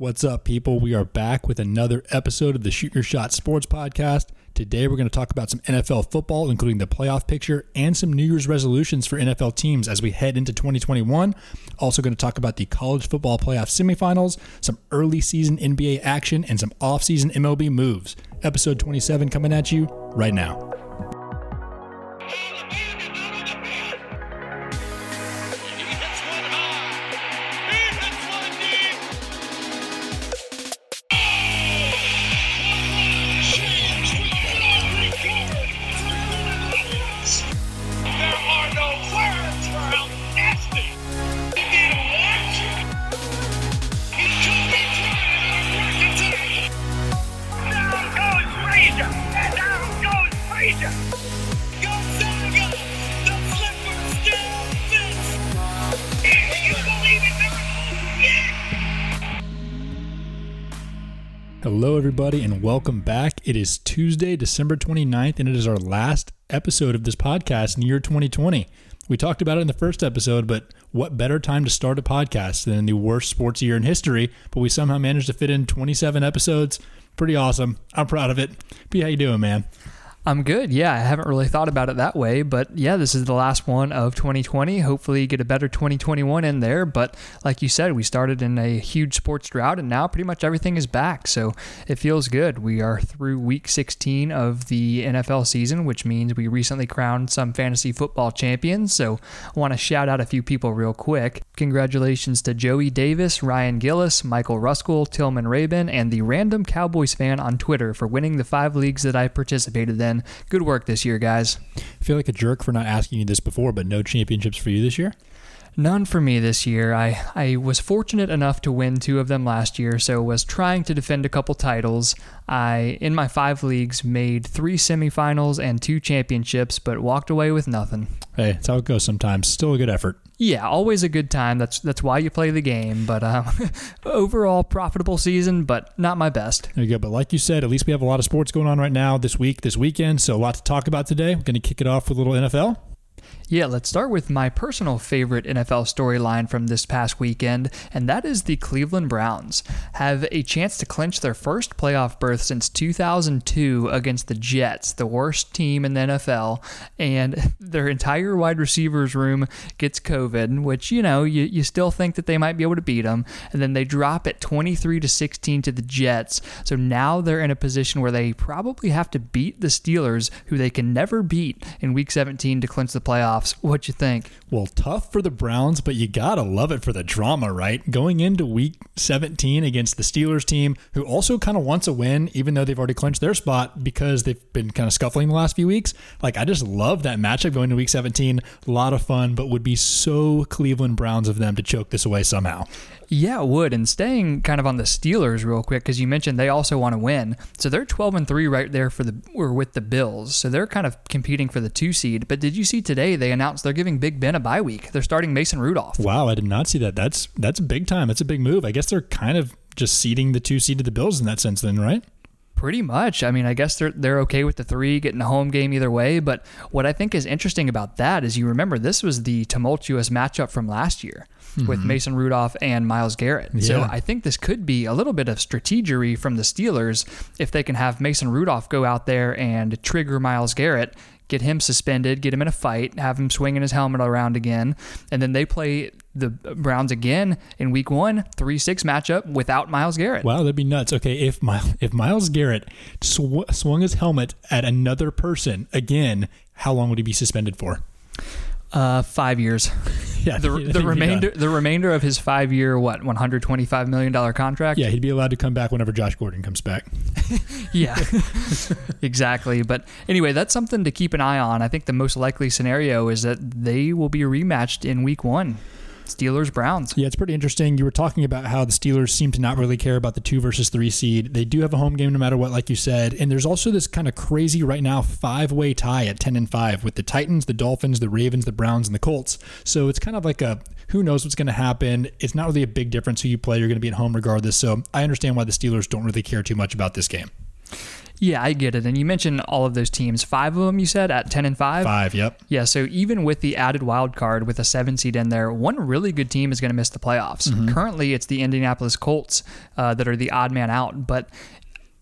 What's up, people? We are back with another episode of the Shoot Your Shot Sports Podcast. Today, we're going to talk about some NFL football, including the playoff picture and some New Year's resolutions for NFL teams as we head into 2021. Also, going to talk about the college football playoff semifinals, some early season NBA action, and some off-season MLB moves. Episode 27 coming at you right now. Everybody, and welcome back. It is Tuesday, December 29th, and it is our last episode of this podcast in year 2020. We talked about it in the first episode, but what better time to start a podcast than in the worst sports year in history? But we somehow managed to fit in 27 episodes. Pretty awesome. I'm proud of it. P, how you doing, man? I'm good. Yeah, I haven't really thought about it that way, but yeah, this is the last one of 2020. Hopefully, get a better 2021 in there. But like you said, we started in a huge sports drought, and now pretty much everything is back. So it feels good. We are through week 16 of the NFL season, which means we recently crowned some fantasy football champions. So I want to shout out a few people real quick. Congratulations to Joey Davis, Ryan Gillis, Michael Ruskell, Tillman Rabin, and the random Cowboys fan on Twitter for winning the five leagues that I participated in. Good work this year, guys. I feel like a jerk for not asking you this before, but no championships for you this year? None for me this year. I, I was fortunate enough to win two of them last year, so was trying to defend a couple titles. I, in my five leagues, made three semifinals and two championships, but walked away with nothing. Hey, it's how it goes sometimes. Still a good effort. Yeah, always a good time. That's that's why you play the game. But um, overall, profitable season, but not my best. There you go. But like you said, at least we have a lot of sports going on right now this week, this weekend. So a lot to talk about today. We're going to kick it off with a little NFL. Yeah, let's start with my personal favorite NFL storyline from this past weekend, and that is the Cleveland Browns have a chance to clinch their first playoff berth since 2002 against the Jets, the worst team in the NFL, and their entire wide receivers room gets COVID, which you know you, you still think that they might be able to beat them, and then they drop it 23 to 16 to the Jets. So now they're in a position where they probably have to beat the Steelers, who they can never beat in Week 17 to clinch the playoffs. What you think? Well, tough for the Browns, but you gotta love it for the drama, right? Going into week 17 against the Steelers team, who also kind of wants a win, even though they've already clinched their spot because they've been kind of scuffling the last few weeks. Like, I just love that matchup going to week 17. A lot of fun, but would be so Cleveland Browns of them to choke this away somehow. Yeah, it would. And staying kind of on the Steelers real quick, because you mentioned they also want to win. So they're 12 and 3 right there for the or with the Bills. So they're kind of competing for the two seed. But did you see today they announced they're giving Big Ben a bye week? They're starting Mason Rudolph. Wow, I did not see that. That's that's big time. That's a big move. I guess they're kind of just seeding the two seed to the Bills in that sense, then, right? Pretty much. I mean, I guess they're they're okay with the three, getting a home game either way. But what I think is interesting about that is you remember this was the tumultuous matchup from last year with mm-hmm. Mason Rudolph and Myles Garrett. So I think this could be a little bit of strategery from the Steelers if they can have Mason Rudolph go out there and trigger Myles Garrett. Get him suspended, get him in a fight, have him swinging his helmet around again, and then they play the Browns again in Week One, three-six matchup without Myles Garrett. Wow, that'd be nuts. Okay, if My, if Myles Garrett sw- swung his helmet at another person again, how long would he be suspended for? Uh, five years. Yeah, The, the remainder the remainder of his five year what one hundred twenty five million dollar contract. Yeah, he'd be allowed to come back whenever Josh Gordon comes back. Yeah, exactly. But anyway, that's something to keep an eye on. I think the most likely scenario is that they will be rematched in Week One. Steelers Browns. Yeah, it's pretty interesting. You were talking about how the Steelers seem to not really care about the two versus three seed. They do have a home game no matter what, like you said. And there's also this kind of crazy right now five way tie at ten and five with the Titans, the Dolphins, the Ravens, the Browns, and the Colts. So it's kind of like a who knows what's going to happen. It's not really a big difference who you play. You're going to be at home regardless. So I understand why the Steelers don't really care too much about this game. Yeah, I get it. And you mentioned all of those teams. Five of them, you said, at 10 and 5? Five, yep. Yeah, so even with the added wild card with a seven seed in there, one really good team is going to miss the playoffs. Currently, it's the Indianapolis Colts uh, that are the odd man out. But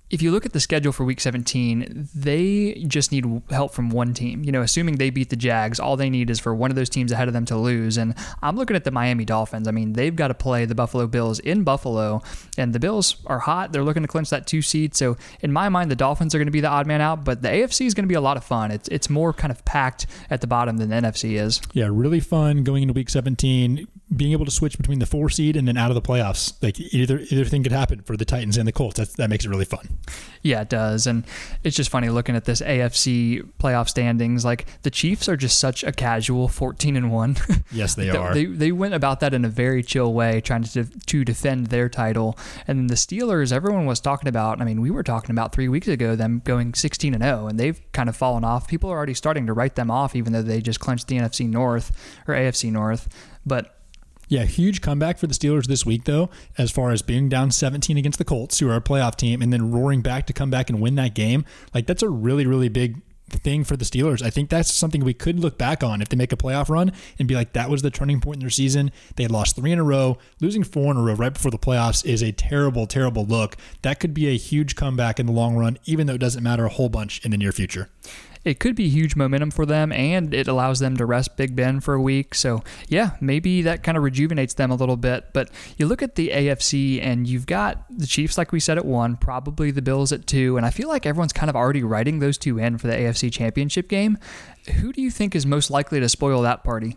if you look at the schedule for week 17, they just need help from one team. You know, assuming they beat the Jags, all they need is for one of those teams ahead of them to lose. And I'm looking at the Miami Dolphins. I mean, they've got to play the Buffalo Bills in Buffalo, and the Bills are hot. They're looking to clinch that two seed. So, in my mind, the Dolphins are going to be the odd man out, but the AFC is going to be a lot of fun. It's, it's more kind of packed at the bottom than the NFC is. Yeah, really fun going into week 17, being able to switch between the four seed and then out of the playoffs. Like either either thing could happen for the Titans and the Colts. That's, that makes it really fun. Yeah, it does. And it's just funny looking at this AFC playoff standings. Like the Chiefs are just such a casual 14 and 1. Yes, they are. They, they went about that in a very chill way, trying to, to defend their title. And then the Steelers, everyone was talking about, I mean, we were talking about three weeks ago, them going 16 and 0, and they've kind of fallen off. People are already starting to write them off, even though they just clinched the NFC North or AFC North. But Yeah, huge comeback for the Steelers this week, though, as far as being down 17 against the Colts, who are a playoff team, and then roaring back to come back and win that game. Like, that's a really, really big thing for the Steelers. I think that's something we could look back on if they make a playoff run and be like, that was the turning point in their season. They had lost three in a row. Losing four in a row right before the playoffs is a terrible, terrible look. That could be a huge comeback in the long run, even though it doesn't matter a whole bunch in the near future. It could be huge momentum for them and it allows them to rest Big Ben for a week. So, yeah, maybe that kind of rejuvenates them a little bit. But you look at the AFC and you've got the Chiefs, like we said, at one, probably the Bills at two. And I feel like everyone's kind of already writing those two in for the AFC championship game. Who do you think is most likely to spoil that party?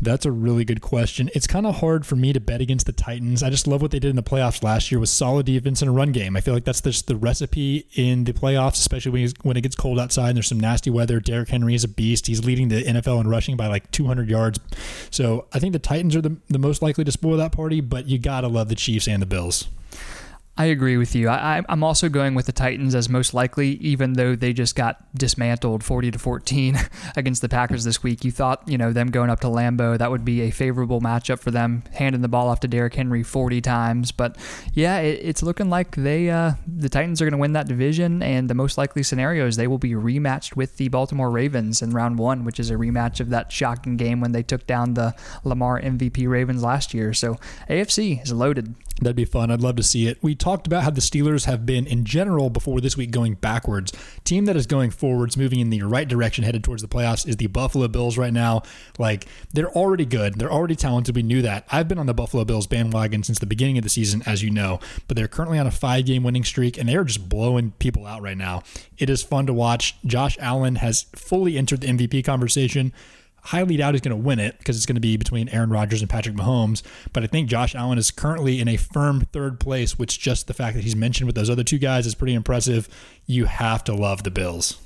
That's a really good question. It's kind of hard for me to bet against the Titans. I just love what they did in the playoffs last year with solid defense and a run game. I feel like that's just the recipe in the playoffs, especially when, it gets cold outside and there's some nasty weather. Derrick Henry is a beast. He's leading the NFL in rushing by like 200 yards. So I think the Titans are the, the most likely to spoil that party, but you got to love the Chiefs and the Bills. I agree with you. I, I'm also going with the Titans as most likely, even though they just got dismantled 40 to 14 against the Packers this week. You thought, you know, them going up to Lambeau that would be a favorable matchup for them, handing the ball off to Derrick Henry 40 times. But yeah, it, it's looking like they, uh, the Titans are going to win that division, and the most likely scenario is they will be rematched with the Baltimore Ravens in round one, which is a rematch of that shocking game when they took down the Lamar MVP Ravens last year. So AFC is loaded. That'd be fun. I'd love to see it. We talked about how the Steelers have been, in general, before this week going backwards. Team that is going forwards, moving in the right direction, headed towards the playoffs, is the Buffalo Bills right now. Like, they're already good. They're already talented. We knew that. I've been on the Buffalo Bills bandwagon since the beginning of the season, as you know, but they're currently on a five game winning streak, and they are just blowing people out right now. It is fun to watch. Josh Allen has fully entered the MVP conversation highly doubt he's going to win it because it's going to be between Aaron Rodgers and Patrick Mahomes. But I think Josh Allen is currently in a firm third place, which just the fact that he's mentioned with those other two guys is pretty impressive. You have to love the Bills.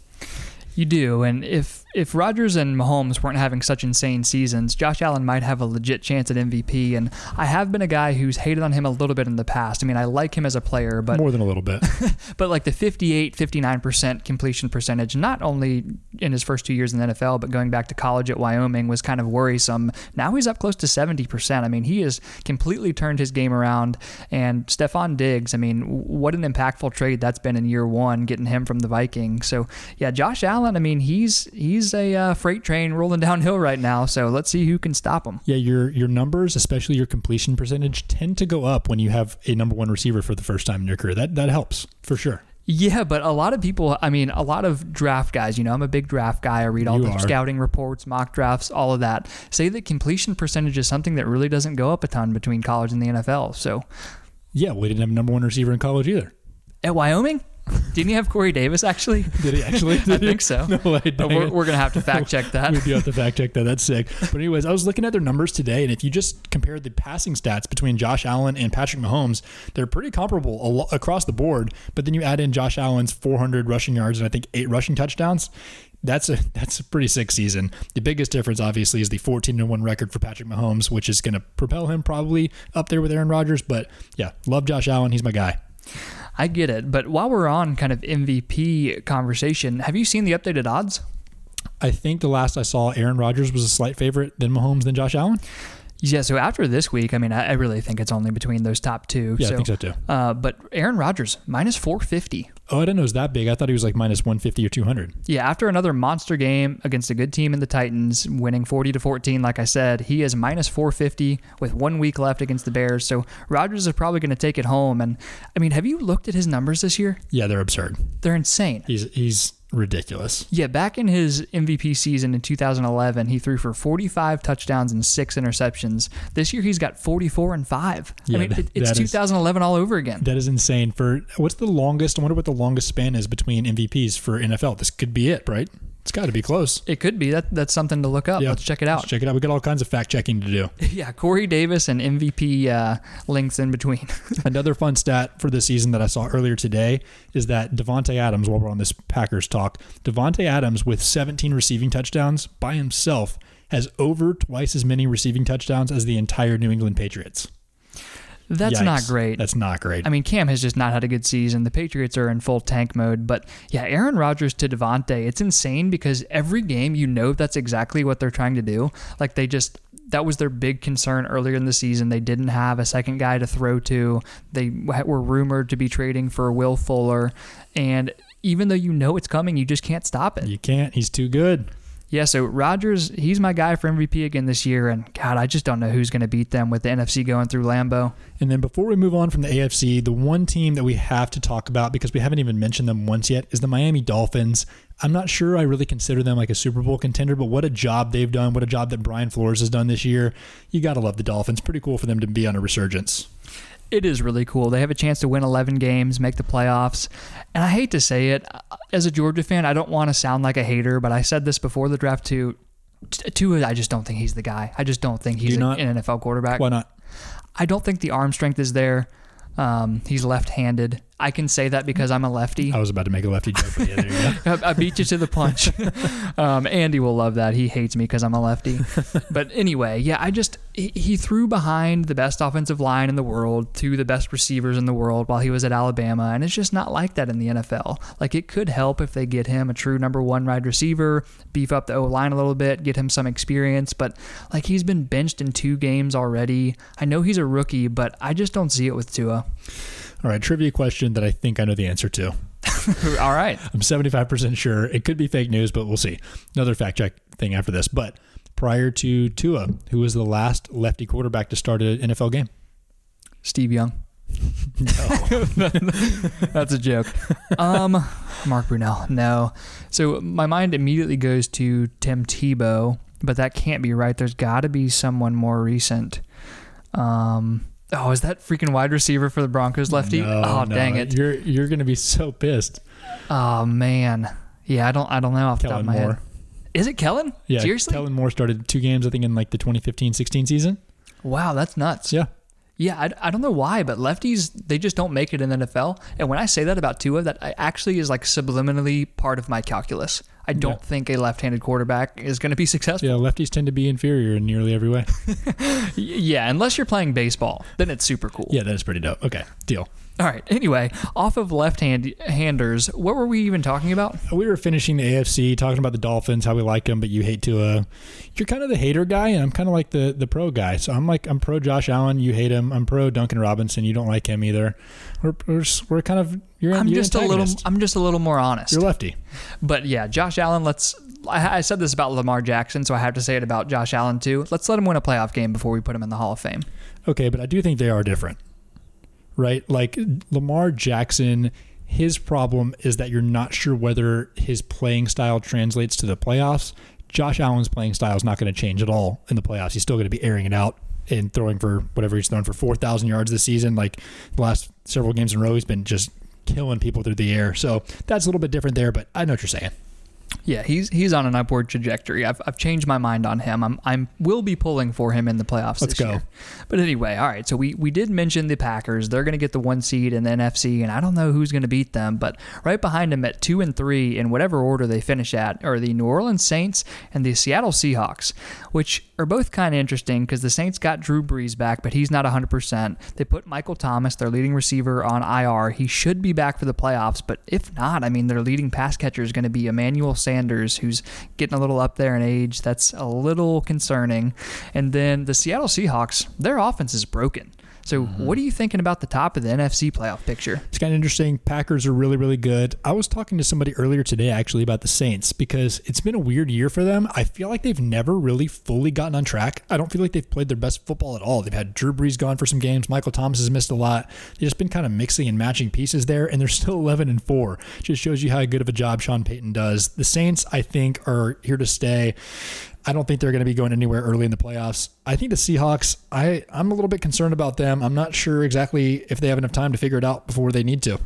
You do, and if if Rodgers and Mahomes weren't having such insane seasons, Josh Allen might have a legit chance at MVP. And I have been a guy who's hated on him a little bit in the past. I mean, I like him as a player, but More than a little bit. but like the 58, 59% completion percentage, not only in his first two years in the NFL, but going back to college at Wyoming was kind of worrisome. Now he's up close to 70%. I mean, he has completely turned his game around. And Stefon Diggs, I mean, what an impactful trade that's been in year one, getting him from the Vikings. So yeah, Josh Allen, I mean, he's he's a uh, freight train rolling downhill right now. So let's see who can stop him. yeah, your your numbers, especially your completion percentage, tend to go up when you have a number one receiver for the first time in your career. That that helps for sure. Yeah, but a lot of people, I mean, a lot of draft guys, you know, I'm a big draft guy. I read all You the are. scouting reports, mock drafts, all of that. Say that completion percentage is something that really doesn't go up a ton between college and the NFL. So Yeah, we didn't have a number one receiver in college either. at Wyoming, didn't you have Corey Davis actually? Did he actually? I think so. No way. Dang we're, we're going to have to fact check that. we do have to fact check that. That's sick. But anyways, I was looking at their numbers today, and if you just compare the passing stats between Josh Allen and Patrick Mahomes, they're pretty comparable a lo- across the board. But then you add in Josh Allen's 400 rushing yards and I think eight rushing touchdowns. That's a that's a pretty sick season. The biggest difference, obviously, is the 14 and one record for Patrick Mahomes, which is going to propel him probably up there with Aaron Rodgers. But yeah, love Josh Allen. He's my guy. I get it. But while we're on kind of MVP conversation, have you seen the updated odds? I think the last I saw, Aaron Rodgers was a slight favorite, then Mahomes, then Josh Allen. Yeah, so after this week, I mean, I, I really think it's only between those top two. Yeah, I think so too. Uh, but Aaron Rodgers minus 450. Oh, I didn't know it was that big. I thought he was like minus 150 or 200. Yeah, after another monster game against a good team in the Titans, winning 40 to 14, like I said, he is minus 450 with one week left against the Bears. So Rodgers is probably going to take it home. And I mean, have you looked at his numbers this year? Yeah, they're absurd. They're insane. He's he's ridiculous. Yeah, back in his MVP season in 2011, he threw for 45 touchdowns and six interceptions. This year, he's got 44 and five. Yeah, I mean, it, it's that is- 2011 all over again. That is insane. For what's the longest? I wonder what the longest span is between MVPs for NFL. This could be it, right? It's got to be close. It could be. That That's something to look up. Yeah. Let's check it Let's out. check it out. We got all kinds of fact checking to do. Yeah, Corey Davis and MVP uh, links in between. Another fun stat for this season that I saw earlier today is that Davante Adams, while we're on this Packers talk, Davante Adams with 17 receiving touchdowns by himself has over twice as many receiving touchdowns as the entire New England Patriots. That's Yikes. not great. That's not great. I mean, Cam has just not had a good season. The Patriots are in full tank mode. But yeah, Aaron Rodgers to Davante, it's insane because every game you know that's exactly what they're trying to do. Like they just that was their big concern earlier in the season. They didn't have a second guy to throw to. They were rumored to be trading for Will Fuller, and even though you know it's coming, you just can't stop it. you can't. He's too good. Yeah, so Rodgers, he's my guy for MVP again this year, and God, I just don't know who's going to beat them with the NFC going through Lambeau. And then before we move on from the AFC, the one team that we have to talk about because we haven't even mentioned them once yet is the Miami Dolphins. I'm not sure I really consider them like a Super Bowl contender, but what a job they've done. What a job that Brian Flores has done this year. You got to love the Dolphins. Pretty cool for them to be on a resurgence. It is really cool. They have a chance to win 11 games, make the playoffs. And I hate to say it, as a Georgia fan, I don't want to sound like a hater, but I said this before the draft too. Tua, I just don't think he's the guy. I just don't think he's not? an NFL quarterback. Why not? I don't think the arm strength is there. Um, he's left-handed. I can say that because I'm a lefty. I was about to make a lefty joke, but yeah, there you go. I, I beat you to the punch. um, Andy will love that. He hates me because I'm a lefty. but anyway, yeah, I just he, he threw behind the best offensive line in the world to the best receivers in the world while he was at Alabama, and it's just not like that in the NFL. Like it could help if they get him a true number one wide receiver, beef up the O line a little bit, get him some experience. But like he's been benched in two games already. I know he's a rookie, but I just don't see it with Tua. All right, trivia question that I think I know the answer to. All right. I'm 75% sure. It could be fake news, but we'll see. Another fact check thing after this. But prior to Tua, who was the last lefty quarterback to start an NFL game? Steve Young. No. That's a joke. Um, Mark Brunell. No. So my mind immediately goes to Tim Tebow, but that can't be right. There's got to be someone more recent. Um, oh, is that freaking wide receiver for the Broncos lefty? No, oh, no. dang it. You're you're gonna be so pissed. Oh man. Yeah, I don't. I don't know off the top Kellen of my Moore. head. Is it Kellen? Yeah, Seriously? Kellen Moore started two games, I think, in like the 2015-16 season. Wow, that's nuts. Yeah. Yeah, I, I don't know why, but lefties they just don't make it in the NFL. And when I say that about Tua, that I- actually is like subliminally part of my calculus. I don't Yeah. think a left-handed quarterback is going to be successful. Yeah, lefties tend to be inferior in nearly every way. Yeah, unless you're playing baseball, then it's super cool. yeah, that is pretty dope. Okay, deal. All right. Anyway, off of left-hand handers, what were we even talking about? We were finishing the AFC, talking about the Dolphins, how we like them, but you hate to. Uh, you're kind of the hater guy, and I'm kind of like the the pro guy. So I'm like I'm pro Josh Allen. You hate him. I'm pro Duncan Robinson. You don't like him either. We're we're, we're kind of you're. I'm you're just a little. I'm just a little more honest. You're lefty. But yeah, Josh Allen. Let's. I, I said this about Lamar Jackson, so I have to say it about Josh Allen too. Let's let him win a playoff game before we put him in the Hall of Fame. Okay, but I do think they are different, right? Like Lamar Jackson, his problem is that you're not sure whether his playing style translates to the playoffs. Josh Allen's playing style is not going to change at all in the playoffs. He's still going to be airing it out and throwing for whatever he's thrown for 4,000 yards this season. Like the last several games in a row, he's been just killing people through the air. So that's a little bit different there, but I know what you're saying. Yeah, he's he's on an upward trajectory. I've, I've changed my mind on him. I'm I'm will be pulling for him in the playoffs Let's go. year. But anyway, all right. So we we did mention the Packers. They're going to get the one seed in the NFC, and I don't know who's going to beat them. But right behind them at two and three, in whatever order they finish at, are the New Orleans Saints and the Seattle Seahawks, which are both kind of interesting because the Saints got Drew Brees back, but he's not 100. percent They put Michael Thomas, their leading receiver, on IR. He should be back for the playoffs, but if not, I mean, their leading pass catcher is going to be Emmanuel Sanders, who's getting a little up there in age. That's a little concerning. And then the Seattle Seahawks, their offense is broken. So, Mm-hmm. what are you thinking about the top of the NFC playoff picture? It's kind of interesting. Packers are really, really good. I was talking to somebody earlier today actually about the Saints because it's been a weird year for them. I feel like they've never really fully gotten on track. I don't feel like they've played their best football at all. They've had Drew Brees gone for some games. Michael Thomas has missed a lot. They've just been kind of mixing and matching pieces there, and they're still 11 and 4. Just shows you how good of a job Sean Payton does. The Saints, I think, are here to stay. I don't think they're going to be going anywhere early in the playoffs. I think the Seahawks, I, I'm a little bit concerned about them. I'm not sure exactly if they have enough time to figure it out before they need to.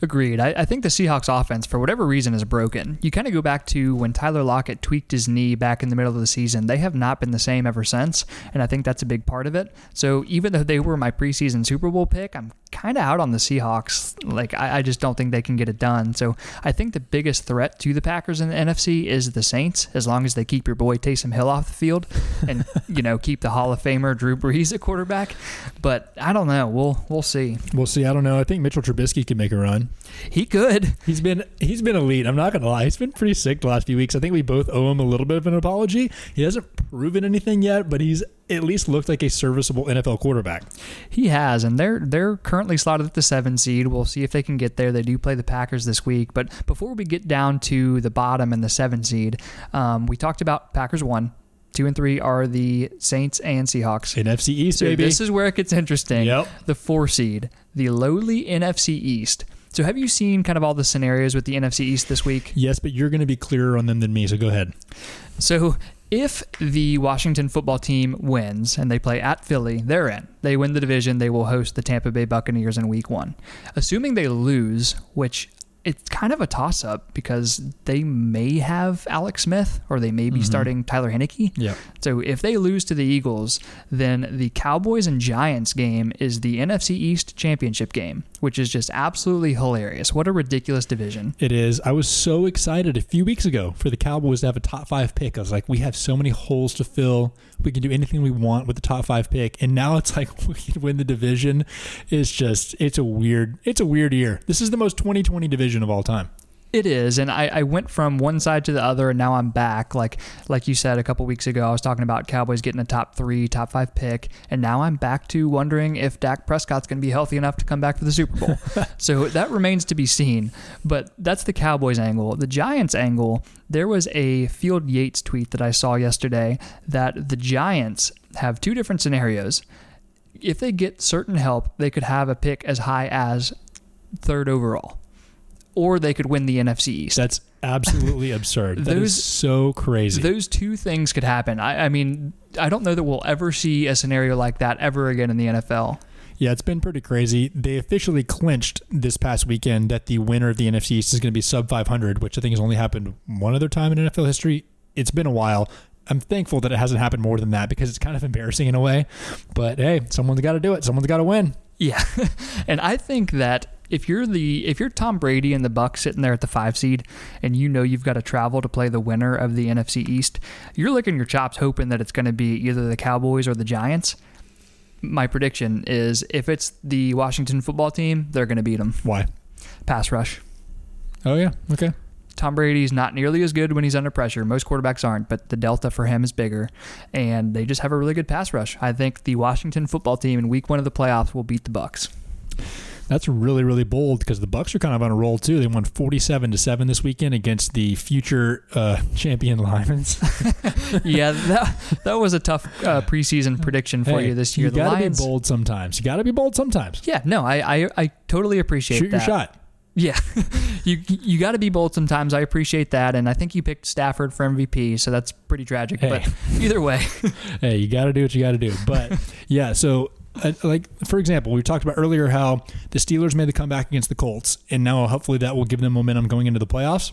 Agreed. I, I think the Seahawks offense, for whatever reason, is broken. You kind of go back to when Tyler Lockett tweaked his knee back in the middle of the season. They have not been the same ever since, and I think that's a big part of it. So even though they were my preseason Super Bowl pick, I'm kind of out on the Seahawks. Like, I, I just don't think they can get it done. So I think the biggest threat to the Packers in the NFC is the Saints, as long as they keep your boy Taysom Hill off the field and, you know, keep the Hall of Famer Drew Brees at quarterback. But I don't know. We'll, we'll see. We'll see. I don't know. I think Mitchell Trubisky can make a run. He could. He's been he's been elite. I'm not gonna lie. He's been pretty sick the last few weeks. I think we both owe him a little bit of an apology. He hasn't proven anything yet, but he's at least looked like a serviceable NFL quarterback. He has, and they're they're currently slotted at the seven seed. We'll see if they can get there. They do play the Packers this week, but before we get down to the bottom and the seven seed, um, we talked about Packers one, two, and three are the Saints and Seahawks. NFC East, So baby. this is where it gets interesting. Yep. The four seed, the lowly NFC East. So have you seen kind of all the scenarios with the NFC East this week? yes, but you're going to be clearer on them than me. So go ahead. So if the Washington football team wins and they play at Philly, they're in. They win the division, they will host the Tampa Bay Buccaneers in week one. Assuming they lose, which it's kind of a toss up because they may have Alex Smith or they may be mm-hmm. starting Tyler Heinicke. Yep. So if they lose to the Eagles, then the Cowboys and Giants game is the NFC East championship game, which is just absolutely hilarious. What a ridiculous division. It is. I was so excited a few weeks ago for the Cowboys to have a top five pick. I was like, we have so many holes to fill. We can do anything we want with the top five pick. And now it's like we can win the division. It's just, it's a weird, it's a weird year. This is the most 2020 division of all time. It is, and I, I went from one side to the other, and now I'm back. Like like you said a couple weeks ago, I was talking about Cowboys getting a top three, top five pick, and now I'm back to wondering if Dak Prescott's going to be healthy enough to come back for the Super Bowl. so that remains to be seen. But that's the Cowboys angle. The Giants angle. There was a Field Yates tweet that I saw yesterday that the Giants have two different scenarios. If they get certain help, they could have a pick as high as third overall or they could win the NFC East. That's absolutely absurd. That is Those- so crazy. Those two things could happen. I, I mean, I don't know that we'll ever see a scenario like that ever again in the NFL. Yeah, it's been pretty crazy. They officially clinched this past weekend that the winner of the NFC East is going to be sub 500, which I think has only happened one other time in NFL history. It's been a while. I'm thankful that it hasn't happened more than that because it's kind of embarrassing in a way. But hey, someone's got to do it. Someone's got to win. Yeah, and I think that if you're the if you're Tom Brady and the Bucs sitting there at the five seed, and you know you've got to travel to play the winner of the NFC East, you're licking your chops hoping that it's going to be either the Cowboys or the Giants. My prediction is if it's the Washington football team, they're going to beat them. Why? Pass rush. Oh, yeah. Okay. Tom Brady's not nearly as good when he's under pressure. Most quarterbacks aren't, but the delta for him is bigger. And they just have a really good pass rush. I think the Washington football team in week one of the playoffs will beat the Bucs. That's really, really bold because the Bucs are kind of on a roll too. They won forty-seven to seven this weekend against the future uh, champion Lions. yeah, that that was a tough uh, preseason prediction for Hey, you this year. You the got to be Lions. bold sometimes. You got to be bold sometimes. Yeah, no, I, I I totally appreciate that. Shoot that. your shot. Yeah, you you got to be bold sometimes. I appreciate that, and I think you picked Stafford for MVP, so that's pretty tragic. Hey. But either way, hey, you got to do what you got to do. But yeah, so uh, like for example, we talked about earlier how the Steelers made the comeback against the Colts, and now hopefully that will give them momentum going into the playoffs.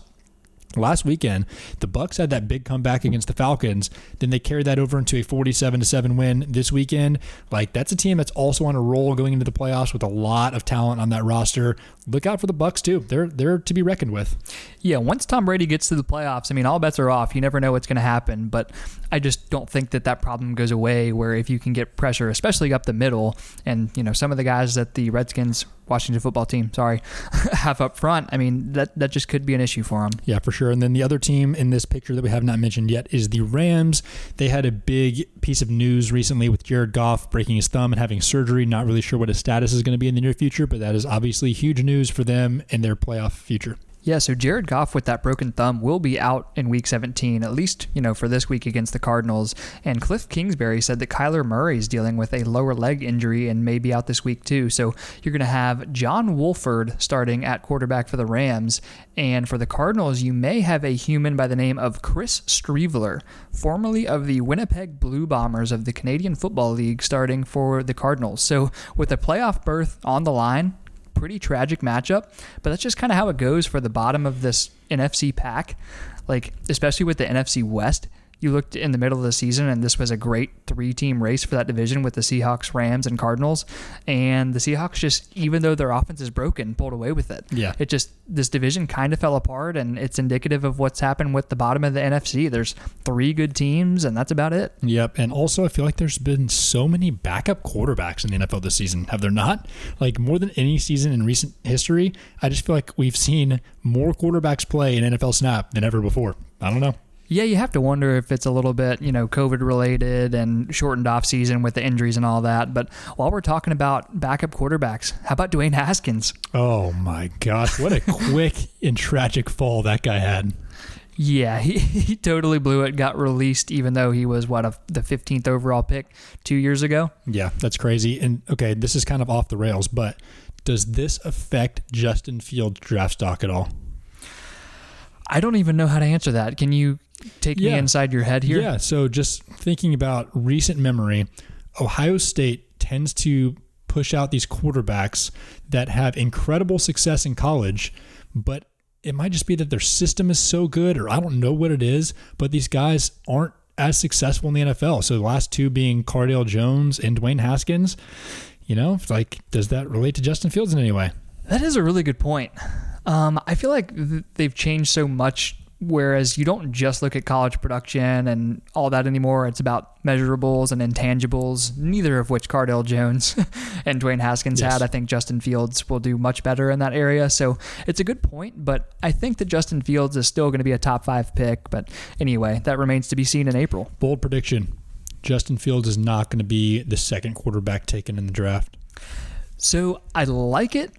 Last weekend, the Bucs had that big comeback against the Falcons. Then they carried that over into a 47 to 7 win this weekend. Like that's a team that's also on a roll going into the playoffs with a lot of talent on that roster. Look out for the Bucs too. They're they're to be reckoned with. Yeah, once Tom Brady gets to the playoffs, I mean, all bets are off. You never know what's going to happen, but I just don't think that that problem goes away. Where if you can get pressure, especially up the middle, and you know some of the guys that the Redskins Washington football team, sorry, have up front, I mean, that, that just could be an issue for them. Yeah, for sure. And then the other team in this picture that we have not mentioned yet is the Rams. They had a big piece of news recently with Jared Goff breaking his thumb and having surgery. Not really sure what his status is going to be in the near future, but that is obviously huge news for them and their playoff future. Yeah, so Jared Goff with that broken thumb will be out in week 17, at least, you know, for this week against the Cardinals. And Cliff Kingsbury said that Kyler Murray is dealing with a lower leg injury and may be out this week too. So you're going to have John Wolford starting at quarterback for the Rams. And for the Cardinals, you may have a human by the name of Chris Streveler, formerly of the Winnipeg Blue Bombers of the Canadian Football League, starting for the Cardinals. So with a playoff berth on the line, pretty tragic matchup, but that's just kind of how it goes for the bottom of this NFC pack. Like, especially with the NFC West, you looked in the middle of the season, and this was a great three team race for that division with the Seahawks, Rams, and Cardinals. And the Seahawks just, even though their offense is broken, pulled away with it. Yeah. It just, this division kind of fell apart, and it's indicative of what's happened with the bottom of the NFC. There's three good teams, and that's about it. Yep. And also, I feel like there's been so many backup quarterbacks in the NFL this season. Have there not? Like more than any season in recent history, I just feel like we've seen more quarterbacks play in NFL snap than ever before. I don't know. Yeah, you have to wonder if it's a little bit, you know, COVID related and shortened off season with the injuries and all that. But while we're talking about backup quarterbacks, how about Dwayne Haskins? Oh my gosh, what a quick and tragic fall that guy had. Yeah, he, he totally blew it. Got released, even though he was what a, the 15th overall pick two years ago. Yeah, that's crazy. And okay, this is kind of off the rails, but does this affect Justin Fields' draft stock at all? I don't even know how to answer that. Can you take me inside your head here? Yeah, so just thinking about recent memory, Ohio State tends to push out these quarterbacks that have incredible success in college, but it might just be that their system is so good, or I don't know what it is, but these guys aren't as successful in the NFL. So the last two being Cardale Jones and Dwayne Haskins. You know, like, does that relate to Justin Fields in any way? That is a really good point. Um, I feel like th- they've changed so much, whereas you don't just look at college production and all that anymore. It's about measurables and intangibles, neither of which Cardale Jones and Dwayne Haskins Yes. had. I think Justin Fields will do much better in that area. So it's a good point, but I think that Justin Fields is still going to be a top five pick. But anyway, that remains to be seen in April. Bold prediction Justin Fields is not going to be the second quarterback taken in the draft. So I like it,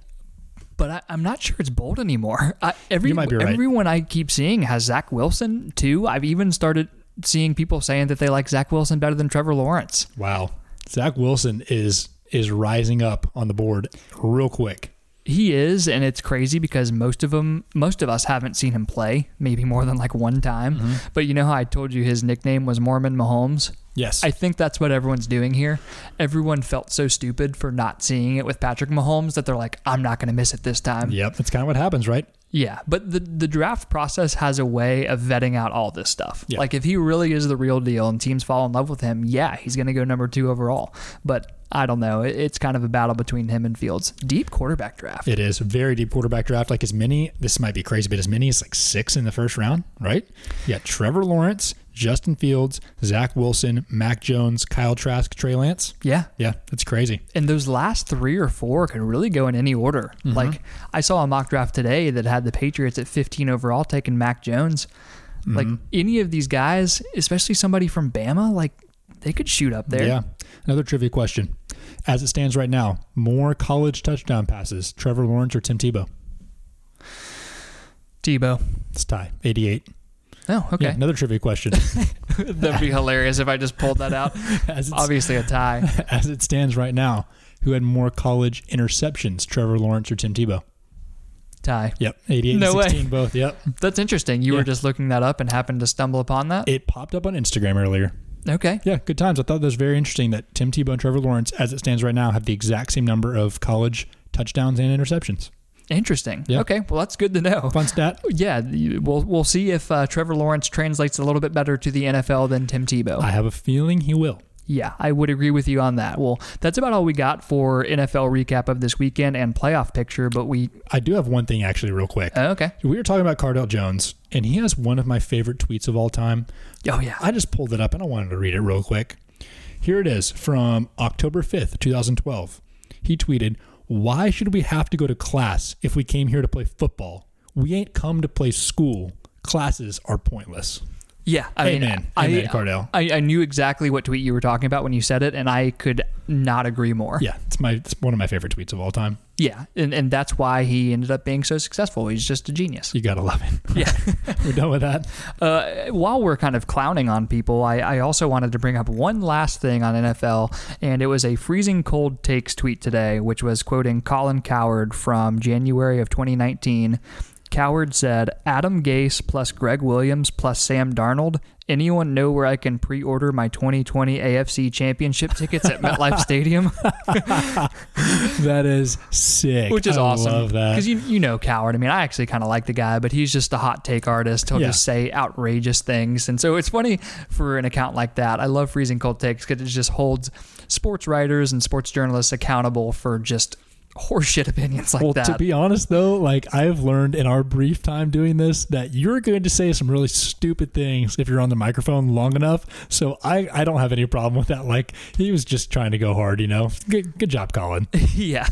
but I, I'm not sure it's bold anymore. I, every You might be right. everyone I keep seeing has Zach Wilson too. I've even started seeing people saying that they like Zach Wilson better than Trevor Lawrence. Wow. Zach Wilson is is rising up on the board real quick. He is, and it's crazy because most of them, most of us haven't seen him play, maybe more than like one time. Mm-hmm. But you know how I told you his nickname was Mormon Mahomes? Yes. I think that's what everyone's doing here. Everyone felt so stupid for not seeing it with Patrick Mahomes that they're like, I'm not going to miss it this time. yep. That's kind of what happens, right? Yeah, but the the draft process has a way of vetting out all this stuff. Yeah. Like if he really is the real deal and teams fall in love with him, yeah, he's going to go number 2 overall. But I don't know. It's kind of a battle between him and Fields. Deep quarterback draft. It is very deep quarterback draft. Like as many, this might be crazy, but as many as like six in the first round, right? Yeah. Trevor Lawrence, Justin Fields, Zach Wilson, Mac Jones, Kyle Trask, Trey Lance. yeah. Yeah, that's crazy. And those last 3 or 4 could really go in any order. Mm-hmm. Like I saw a mock draft today that had the Patriots at 15 overall taking Mac Jones. Like Mm-hmm. any of these guys, especially somebody from Bama, like they could shoot up there. Yeah. Another trivia question. As it stands right now, more college touchdown passes, Trevor Lawrence or Tim Tebow? Tebow. It's tie, 88. Oh, okay. Yeah, another trivia question. That'd be hilarious if I just pulled that out. as, Obviously a tie. as it stands right now, who had more college interceptions, Trevor Lawrence or Tim Tebow? Tie. Yep, 88 No and way. 16 both. Yep. That's interesting. You Yeah. were just looking that up and happened to stumble upon that. It popped up on Instagram earlier. Okay. Yeah, good times. I thought that was very interesting that Tim Tebow and Trevor Lawrence, as it stands right now, have the exact same number of college touchdowns and interceptions. Interesting. Yeah. Okay. Well, that's good to know. Fun stat. Yeah, we'll we'll see if uh, Trevor Lawrence translates a little bit better to the NFL than Tim Tebow. I have a feeling he will. yeah, I would agree with you on that. Well, that's about all we got for NFL recap of this weekend and playoff picture. But we I do have one thing actually, real quick. uh, okay. We were talking about Cardale Jones, and he has one of my favorite tweets of all time. Oh yeah. I just pulled it up and I wanted to read it real quick. Here it is from October 5th, 2012. He tweeted, Why should we have to go to class if we came here to play football? We ain't come to play school. Classes are pointless. Yeah, I Amen. mean, I, Amen, Cardale. I, I knew exactly what tweet you were talking about when you said it, and I could not agree more. Yeah, it's my it's one of my favorite tweets of all time. Yeah, and, and that's why he ended up being so successful. He's just a genius. You gotta love it. Yeah. We're done with that. Uh, while we're kind of clowning on people, I, I also wanted to bring up one last thing on NFL, and it was a freezing cold takes tweet today, which was quoting Colin Cowherd from January of 2019. Cowherd said, Adam Gase plus Gregg Williams plus Sam Darnold. Anyone know where I can pre order my 2020 AFC Championship tickets at MetLife Stadium? That is sick. Which is I awesome. Love that. Because you, you know Cowherd. I mean, I actually kind of like the guy, but he's just a hot take artist. He'll Yeah. just say outrageous things. And so it's funny for an account like that. I love Freezing Cold Takes because it just holds sports writers and sports journalists accountable for just horseshit opinions like well, that. to be honest, though, like I've learned in our brief time doing this that you're going to say some really stupid things if you're on the microphone long enough. So I, I don't have any problem with that. Like he was just trying to go hard, you know. Good, good job, Colin. yeah.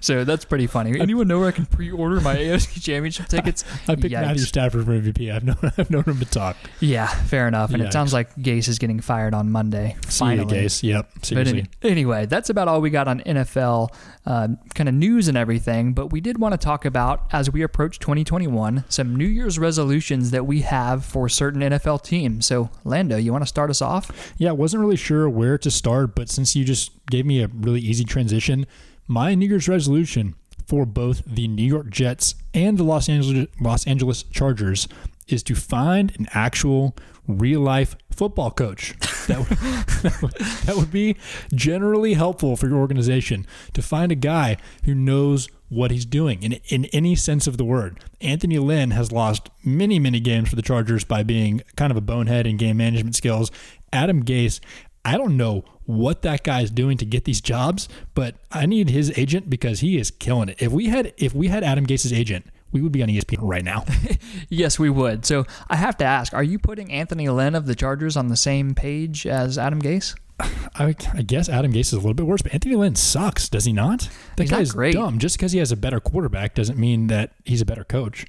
So that's pretty funny. Anyone know where I can pre order my AFC Championship tickets? I picked Yikes. Matthew Stafford for MVP. I've known I've known him to talk. Yeah, fair enough. And Yikes. it sounds like Gase is getting fired on Monday. See you, Gase. Yep. But Seriously. any, anyway, that's about all we got on NFL uh, kind of news and everything. But we did want to talk about, as we approach 2021, some New Year's resolutions that we have for certain NFL teams. So, Lando, you want to start us off? Yeah, I wasn't really sure where to start, but since you just gave me a really easy transition, my New Year's resolution for both the New York Jets and the Los Angeles Los Angeles Chargers is to find an actual real life football coach. That would, that would, be generally helpful for your organization to find a guy who knows what he's doing in, in any sense of the word. Anthony Lynn has lost many, many games for the Chargers by being kind of a bonehead in game management skills. Adam Gase, I don't know what that guy is doing to get these jobs, but I need his agent because he is killing it. If we had if we had Adam Gase's agent, we would be on ESPN right now. Yes, we would. So, I have to ask are you putting Anthony Lynn of the Chargers on the same page as Adam Gase? I, I guess Adam Gase is a little bit worse, but Anthony Lynn sucks, does he not? That He's guy not is great. dumb. Just because he has a better quarterback doesn't mean that he's a better coach.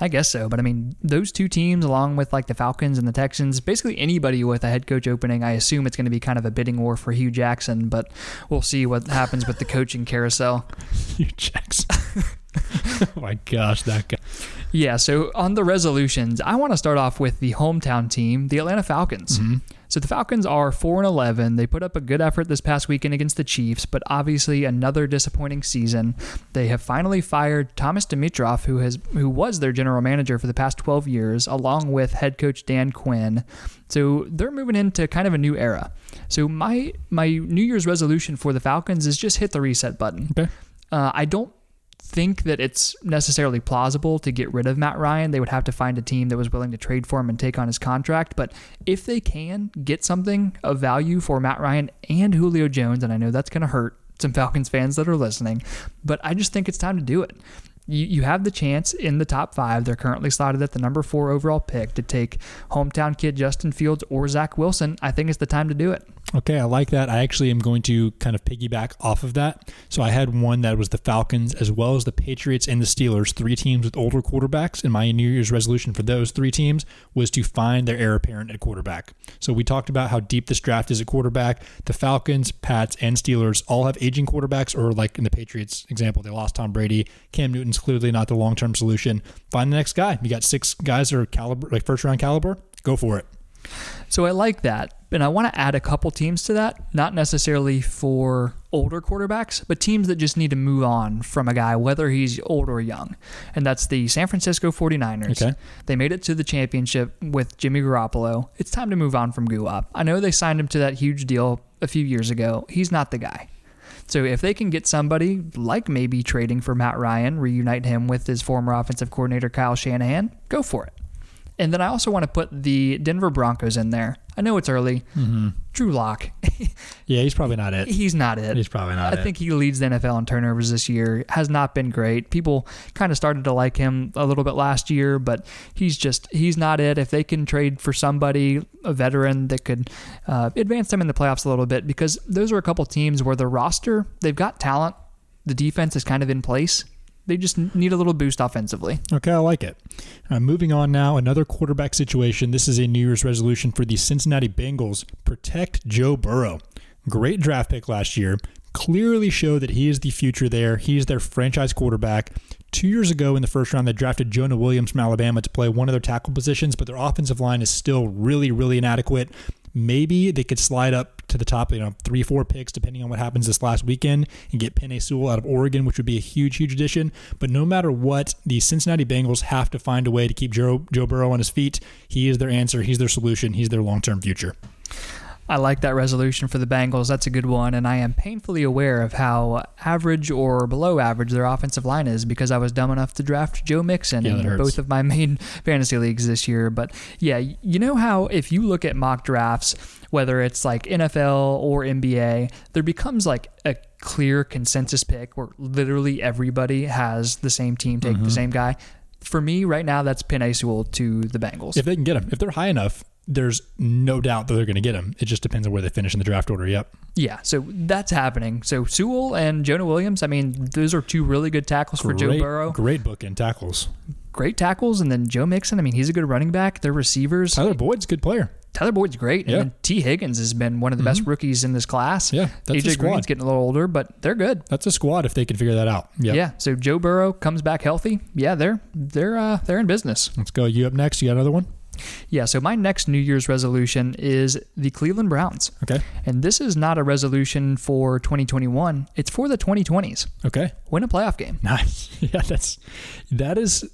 I guess so, but I mean, those two teams, along with like the Falcons and the Texans, basically anybody with a head coach opening, I assume it's going to be kind of a bidding war for Hue Jackson, but we'll see what happens with the coaching carousel. Hue Jackson. oh my gosh, that guy. Yeah, so on the resolutions, I want to start off with the hometown team, the Atlanta Falcons. So the Falcons are 4 and 11. They put up a good effort this past weekend against the Chiefs, but obviously another disappointing season. They have finally fired Thomas Dimitroff, who has who was their general manager for the past 12 years, along with head coach Dan Quinn. So they're moving into kind of a new era. So my my New Year's resolution for the Falcons is just hit the reset button. Okay. Uh, I don't think that it's necessarily plausible to get rid of Matt Ryan. They would have to find a team that was willing to trade for him and take on his contract. But if they can get something of value for Matt Ryan and Julio Jones, and I know that's going to hurt some Falcons fans that are listening, but I just think it's time to do it. You, have the chance in the top five. They're currently slotted at the number four overall pick to take hometown kid Justin Fields or Zach Wilson. I think it's the time to do it. Okay, I like that. I actually am going to kind of piggyback off of that. So I had one that was the Falcons as well as the Patriots and the Steelers, three teams with older quarterbacks. And my New Year's resolution for those three teams was to find their heir apparent at quarterback. So we talked about how deep this draft is at quarterback. The Falcons, Pats, and Steelers all have aging quarterbacks, or like in the Patriots example, they lost Tom Brady. Cam Newton's clearly not the long term solution. Find the next guy. You got six guys that are caliber, like first round caliber. Go for it. So I like that. And I want to add a couple teams to that, not necessarily for older quarterbacks, but teams that just need to move on from a guy, whether he's old or young. And that's the San Francisco 49ers. Okay. They made it to the championship with Jimmy Garoppolo. It's time to move on from Guap. I know they signed him to that huge deal a few years ago. He's not the guy. So if they can get somebody like maybe trading for Matt Ryan, reunite him with his former offensive coordinator Kyle Shanahan, go for it. And then I also want to put the Denver Broncos in there. I know it's early. Drew Lock, Yeah, he's probably not it. he's not it. He's probably not I it. think he leads the NFL in turnovers this year. Has not been great. People kind of started to like him a little bit last year, but he's just he's not it. If they can trade for somebody, a veteran that could uh, advance them in the playoffs a little bit, because those are a couple teams where the roster they've got talent. the defense is kind of in place. They just need a little boost offensively. Okay, I like it. Uh, moving on now, another quarterback situation. This is a New Year's resolution for the Cincinnati Bengals. Protect Joe Burrow. Great draft pick last year. Clearly showed that he is the future there. He's their franchise quarterback. Two years ago in the first round, they drafted Jonah Williams from Alabama to play one of their tackle positions, but their offensive line is still really, really inadequate. Maybe they could slide up to the top, you know, three, four picks, depending on what happens this last weekend, and get Penei Sewell out of Oregon, which would be a huge, huge addition. But no matter what, the Cincinnati Bengals have to find a way to keep Joe, Joe Burrow on his feet. He is their answer. He's their solution. He's their long term future. I like that resolution for the Bengals. That's a good one. And I am painfully aware of how average or below average their offensive line is because I was dumb enough to draft Joe Mixon Yeah, in both of my main fantasy leagues this year. But yeah, you know how if you look at mock drafts, whether it's like NFL or NBA, there becomes like a clear consensus pick where literally everybody has the same team take Mm-hmm. the same guy. For me, right now, that's Penei Sewell to the Bengals. If they can get him, if they're high enough, there's no doubt that they're going to get him. It just depends on where they finish in the draft order. Yep. Yeah, so that's happening. So Sewell and Jonah Williams, I mean, those are two really good tackles for Joe Burrow. Great bookend tackles. Great tackles. And then Joe Mixon, I mean, he's a good running back. Their receivers. Tyler Boyd's a good player. Tyler Boyd's great. Yeah. Mm-hmm. And then Tee Higgins has been one of the best rookies in this class. Yeah, that's a AJ squad. Green's getting a little older, but they're good. That's a squad if they can figure that out. Yeah. Yeah. So Joe Burrow comes back healthy. Yeah, they're they're uh, they're in business. Let's go. You up next? You got another one? Yeah. So my next New Year's resolution is the Cleveland Browns. Okay. And this is not a resolution for 2021. It's for the 2020s. Okay. Win a playoff game. Nice. Yeah, that's that is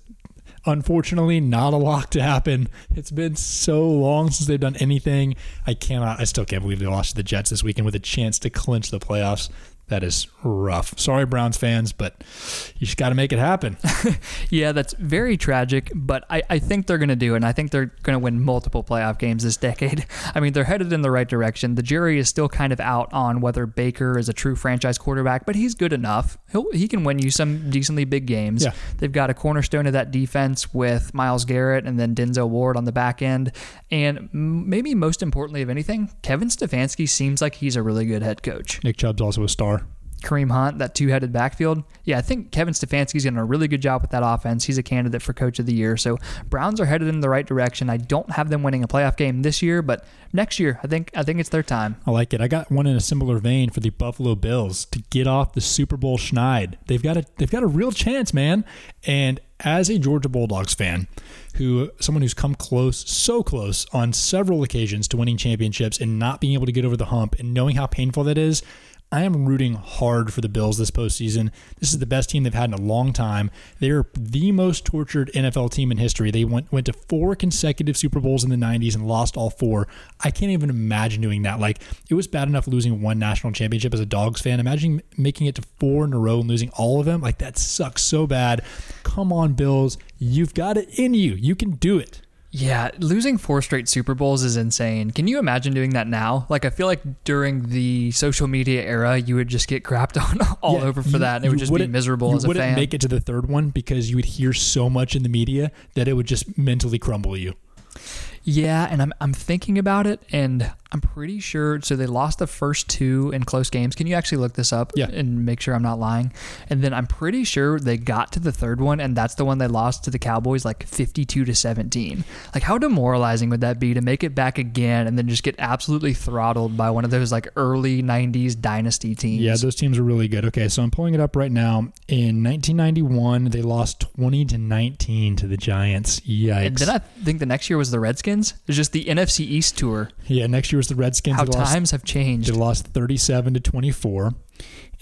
unfortunately not a lock to happen. It's been so long since they've done anything. I cannot I still can't believe they lost to the Jets this weekend with a chance to clinch the playoffs. That is rough. Sorry, Browns fans, but you just got to make it happen. Yeah, that's very tragic, but I, I think they're going to do it, and I think they're going to win multiple playoff games this decade. I mean, they're headed in the right direction. The jury is still kind of out on whether Baker is a true franchise quarterback, but he's good enough. He'll, he can win you some decently big games. Yeah. They've got a cornerstone of that defense with Myles Garrett and then Denzel Ward on the back end. And maybe most importantly of anything, Kevin Stefanski seems like he's a really good head coach. Nick Chubb's also a star. Kareem Hunt, that two headed backfield. Yeah, I think Kevin Stefanski's done a really good job with that offense. He's a candidate for coach of the year. So Browns are headed in the right direction. I don't have them winning a playoff game this year, but next year I think I think it's their time. I like it. I got one in a similar vein for the Buffalo Bills to get off the Super Bowl schneid. They've got a they've got a real chance, man. And as a Georgia Bulldogs fan, who someone who's come close, so close on several occasions to winning championships and not being able to get over the hump and knowing how painful that is, I am rooting hard for the Bills this postseason. This is the best team they've had in a long time. They're the most tortured NFL team in history. They went went to four consecutive Super Bowls in the 90s and lost all four. I can't even imagine doing that. Like it was bad enough losing one national championship as a Dogs fan. Imagine making it to four in a row and losing all of them. Like that sucks so bad. Come on, Bills. You've got it in you. You can do it. Yeah, losing four straight Super Bowls is insane. Can you imagine doing that now? Like I feel like during the social media era, you would just get crapped on all Yeah, over for you- that, and it would just be miserable you as a wouldn't fan. make it to the third one because you would hear so much in the media that it would just mentally crumble you. Yeah, and I'm I'm thinking about it, and I'm pretty sure. So they lost the first two in close games. Can you actually look this up? Yeah. and make sure I'm not lying. And then I'm pretty sure they got to the third one, and that's the one they lost to the Cowboys, like 52 to 17. Like how demoralizing would that be to make it back again and then just get absolutely throttled by one of those like early 90s dynasty teams? Yeah, those teams are really good. Okay, so I'm pulling it up right now. In 1991, they lost 20 to 19 to the Giants. Yikes. And then I think the next year was the Redskins. It's just the NFC East tour. yeah, next year was the Redskins. How they lost, times have changed. They lost 37 to 24.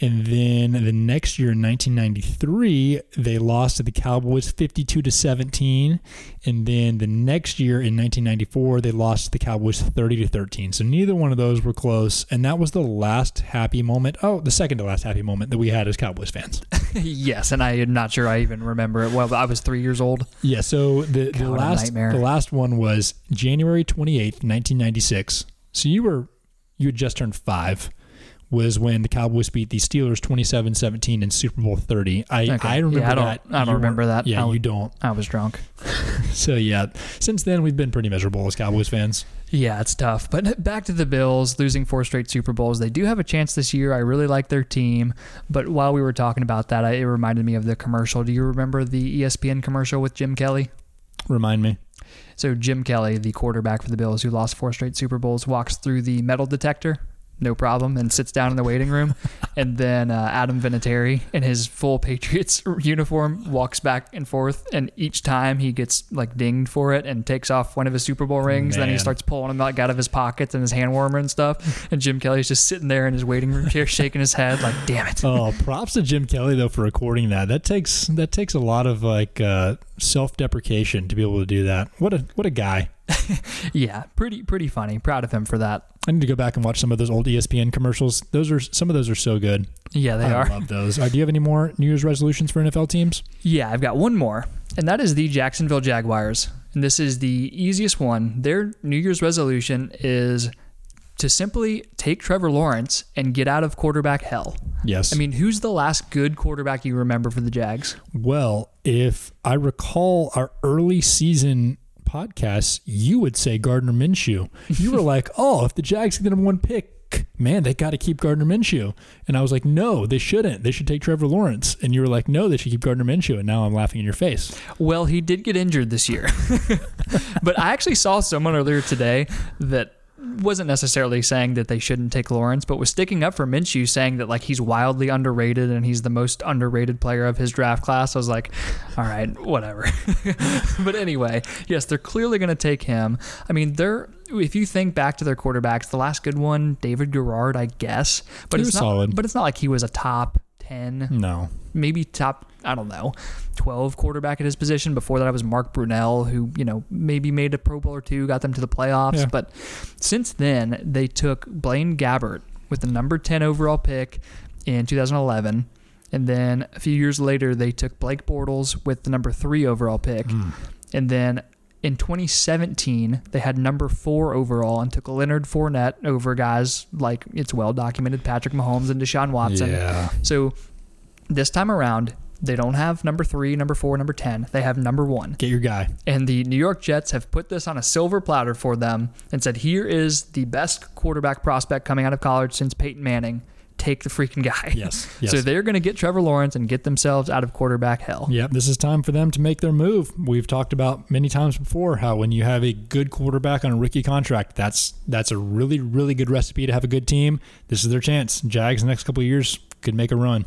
And then the next year in 1993, they lost to the Cowboys 52 to 17. And then the next year in 1994, they lost to the Cowboys 30 to 13. So neither one of those were close. And that was the last happy moment. Oh, the second to last happy moment that we had as Cowboys fans. yes, and I am not sure I even remember it. Well, I was three years old. Yeah, so the, the God, a last the last one was January 28th, 1996. So you were you had just turned 5 was when the Cowboys beat the Steelers 27-17 in Super Bowl 30. I Okay. I remember Yeah, I don't- that. I don't You remember that. Yeah, I you don't. I was drunk. So yeah, since then we've been pretty miserable as Cowboys fans. Yeah, it's tough. But back to the Bills, losing four straight Super Bowls. They do have a chance this year. I really like their team. But while we were talking about that, it reminded me of the commercial. Do you remember the ESPN commercial with Jim Kelly? Remind me. So Jim Kelly, the quarterback for the Bills who lost four straight Super Bowls, walks through the metal detector, no problem, and sits down in the waiting room. and then uh, Adam Vinatieri, in his full Patriots uniform, walks back and forth. And each time he gets like dinged for it and takes off one of his Super Bowl rings. Then he starts pulling them like out of his pockets and his hand warmer and stuff. And Jim Kelly's just sitting there in his waiting room chair, shaking his head like, "Damn it." Oh, props to Jim Kelly though for recording that. That takes that takes a lot of like uh, self deprecation to be able to do that. What a what a guy. Yeah, pretty pretty funny. Proud of him for that. I need to go back and watch some of those old ESPN commercials. Those are some of those are so good. Yeah, they I are. love those. Uh, do you have any more New Year's resolutions for NFL teams? Yeah, I've got one more, and that is the Jacksonville Jaguars. And this is the easiest one. Their New Year's resolution is to simply take Trevor Lawrence and get out of quarterback hell. Yes. I mean, who's the last good quarterback you remember for the Jags? well, if I recall our early season podcasts, you would say Gardner Minshew. You were like, "Oh, if the Jags get the number one pick, man, they got to keep Gardner Minshew." And I was like, "No, they shouldn't. They should take Trevor Lawrence." And you were like, "No, they should keep Gardner Minshew." And now I'm laughing in your face. Well, he did get injured this year. but I actually saw someone earlier today that wasn't necessarily saying that they shouldn't take Lawrence, but was sticking up for Minshew, saying that like he's wildly underrated and he's the most underrated player of his draft class. I was like, all right, whatever. but anyway, yes, they're clearly going to take him. I mean, they're if you think back to their quarterbacks, the last good one, David Garrard, I guess, but He it's not. solid. But it's not like he was a top ten No. maybe top I don't know, 12 quarterback at his position. Before that, I was Mark Brunell, who you know maybe made a Pro Bowl or two, got them to the playoffs. Yeah. But since then, they took Blaine Gabbert with the number 10 overall pick in 2011. And then a few years later, they took Blake Bortles with the number three overall pick. Hmm. And then in 2017, they had number four overall and took Leonard Fournette over guys like it's well documented Patrick Mahomes and Deshaun Watson. Yeah. So this time around, they don't have number three, number four, number 10. They have number one. Get your guy. And the New York Jets have put this on a silver platter for them and said, here is the best quarterback prospect coming out of college since Peyton Manning. Take the freaking guy. Yes, yes. So they're going to get Trevor Lawrence and get themselves out of quarterback hell. Yep, this is time for them to make their move. We've talked about many times before how when you have a good quarterback on a rookie contract, that's that's a really really good recipe to have a good team. This is their chance. Jags the next couple of years could make a run.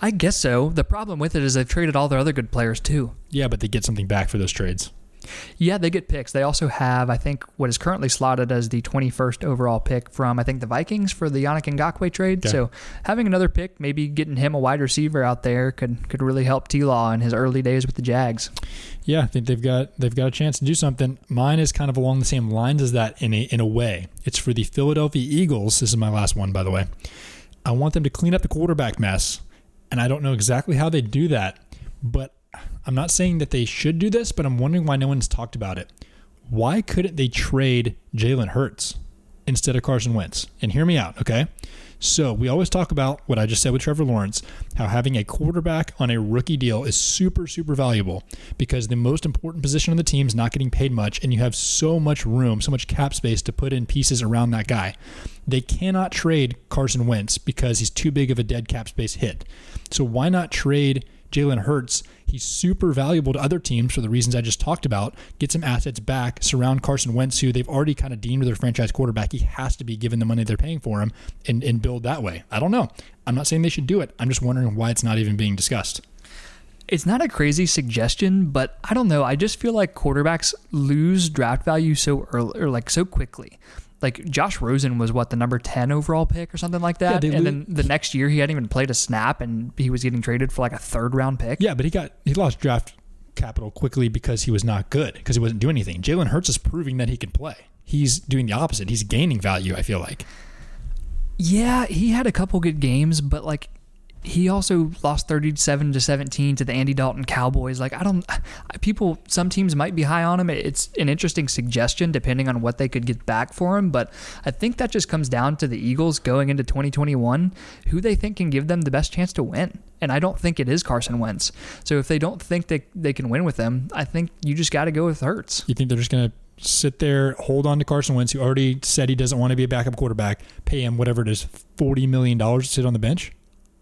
I guess so. The problem with it is they've traded all their other good players too. Yeah, but they get something back for those trades. Yeah, they get picks. They also have, I think, what is currently slotted as the 21st overall pick from, I think, the Vikings for the Yannick Ngakoue trade. So having another pick, maybe getting him a wide receiver out there could could really help T Law in his early days with the Jags. Yeah, I think they've got they've got a chance to do something. Mine is kind of along the same lines as that in a in a way. It's for the Philadelphia Eagles. This is my last one, by the way. I want them to clean up the quarterback mess, and I don't know exactly how they do that, but I'm not saying that they should do this, but I'm wondering why no one's talked about it. Why couldn't they trade Jalen Hurts instead of Carson Wentz? And hear me out, okay? So we always talk about what I just said with Trevor Lawrence, how having a quarterback on a rookie deal is super, super valuable because the most important position on the team is not getting paid much, and you have so much room, so much cap space to put in pieces around that guy. They cannot trade Carson Wentz because he's too big of a dead cap space hit. So why not trade Jalen Hurts? He's super valuable to other teams for the reasons I just talked about. Get some assets back, surround Carson Wentz, who they've already kind of deemed their franchise quarterback. He has to be given the money they're paying for him and, and build that way. I don't know. I'm not saying they should do it. I'm just wondering why it's not even being discussed. It's not a crazy suggestion, but I don't know. I just feel like quarterbacks lose draft value so early or like so quickly. Like Josh Rosen was what the number ten overall pick or something like that, they and then the next year he hadn't even played a snap, and he was getting traded for like a third round pick. Yeah, but he got he lost draft capital quickly because he was not good because he wasn't doing anything. Jalen Hurts is proving that he can play. He's doing the opposite. He's gaining value. I feel like. Yeah, he had a couple good games, but like he also lost 37 to 17 to the Andy Dalton Cowboys. Like I don't people some teams might be high on him. It's an interesting suggestion depending on what they could get back for him, but I think that just comes down to the Eagles going into 2021, who they think can give them the best chance to win. And I don't think it is Carson Wentz. So if they don't think they they can win with him, I think you just got to go with Hurts. You think they're just going to sit there, hold on to Carson Wentz, who already said he doesn't want to be a backup quarterback, pay him whatever it is, $40 million to sit on the bench?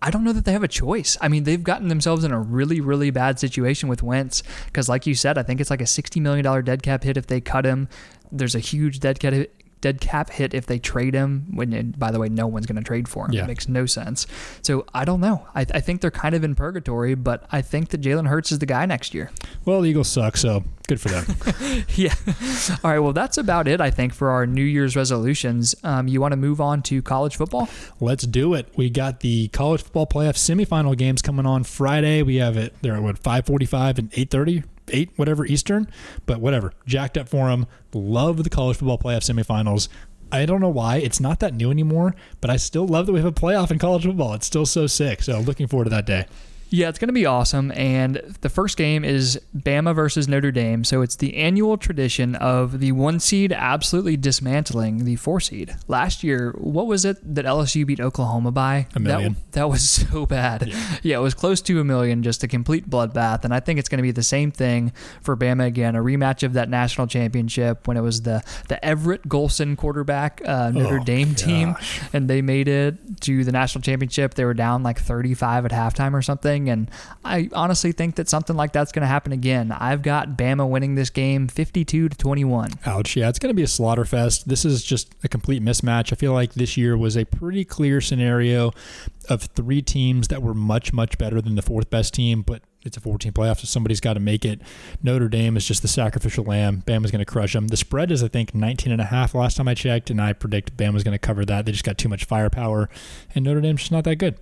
I don't know that they have a choice. I mean, they've gotten themselves in a really, really bad situation with Wentz because, like you said, I think it's like a $60 million dead cap hit if they cut him. There's a huge dead cap dead cap hit if they trade him. When, and by the way, no one's going to trade for him. Yeah. It makes no sense. So I don't know. I, I think they're kind of in purgatory, but I think that Jalen Hurts is the guy next year. Well, the Eagles suck, so good for them. yeah. All right. Well, that's about it, I think, for our New Year's resolutions. Um, you want to move on to college football? Let's do it. We got the college football playoff semifinal games coming on Friday. We have it. They're at what 5:45 and 8:30, 8 whatever Eastern, but whatever. Jacked up for them. Love the college football playoff semifinals. I don't know why it's not that new anymore, but I still love that we have a playoff in college football. It's still so sick. So looking forward to that day. Yeah, it's going to be awesome. And the first game is Bama versus Notre Dame. So it's the annual tradition of the one seed absolutely dismantling the four seed. Last year, what was it that LSU beat Oklahoma by? A million. That, that was so bad. Yeah. it was close to a million, just a complete bloodbath. And I think it's going to be the same thing for Bama again, a rematch of that national championship when it was the, the Everett Golson quarterback uh, Notre Oh, Dame team and they made it to the national championship. They were down like 35 at halftime or something. And I honestly think that something like that's going to happen again. I've got Bama winning this game 52 to 21. Ouch. Yeah, it's going to be a slaughter fest. This is just a complete mismatch. I feel like this year was a pretty clear scenario of three teams that were much, much better than the fourth best team, but it's a 14 playoff, so somebody's got to make it. Notre Dame is just the sacrificial lamb. Bama's going to crush them. The spread is, I think, 19 and a half last time I checked, and I predict Bama's going to cover that. They just got too much firepower, and Notre Dame's just not that good.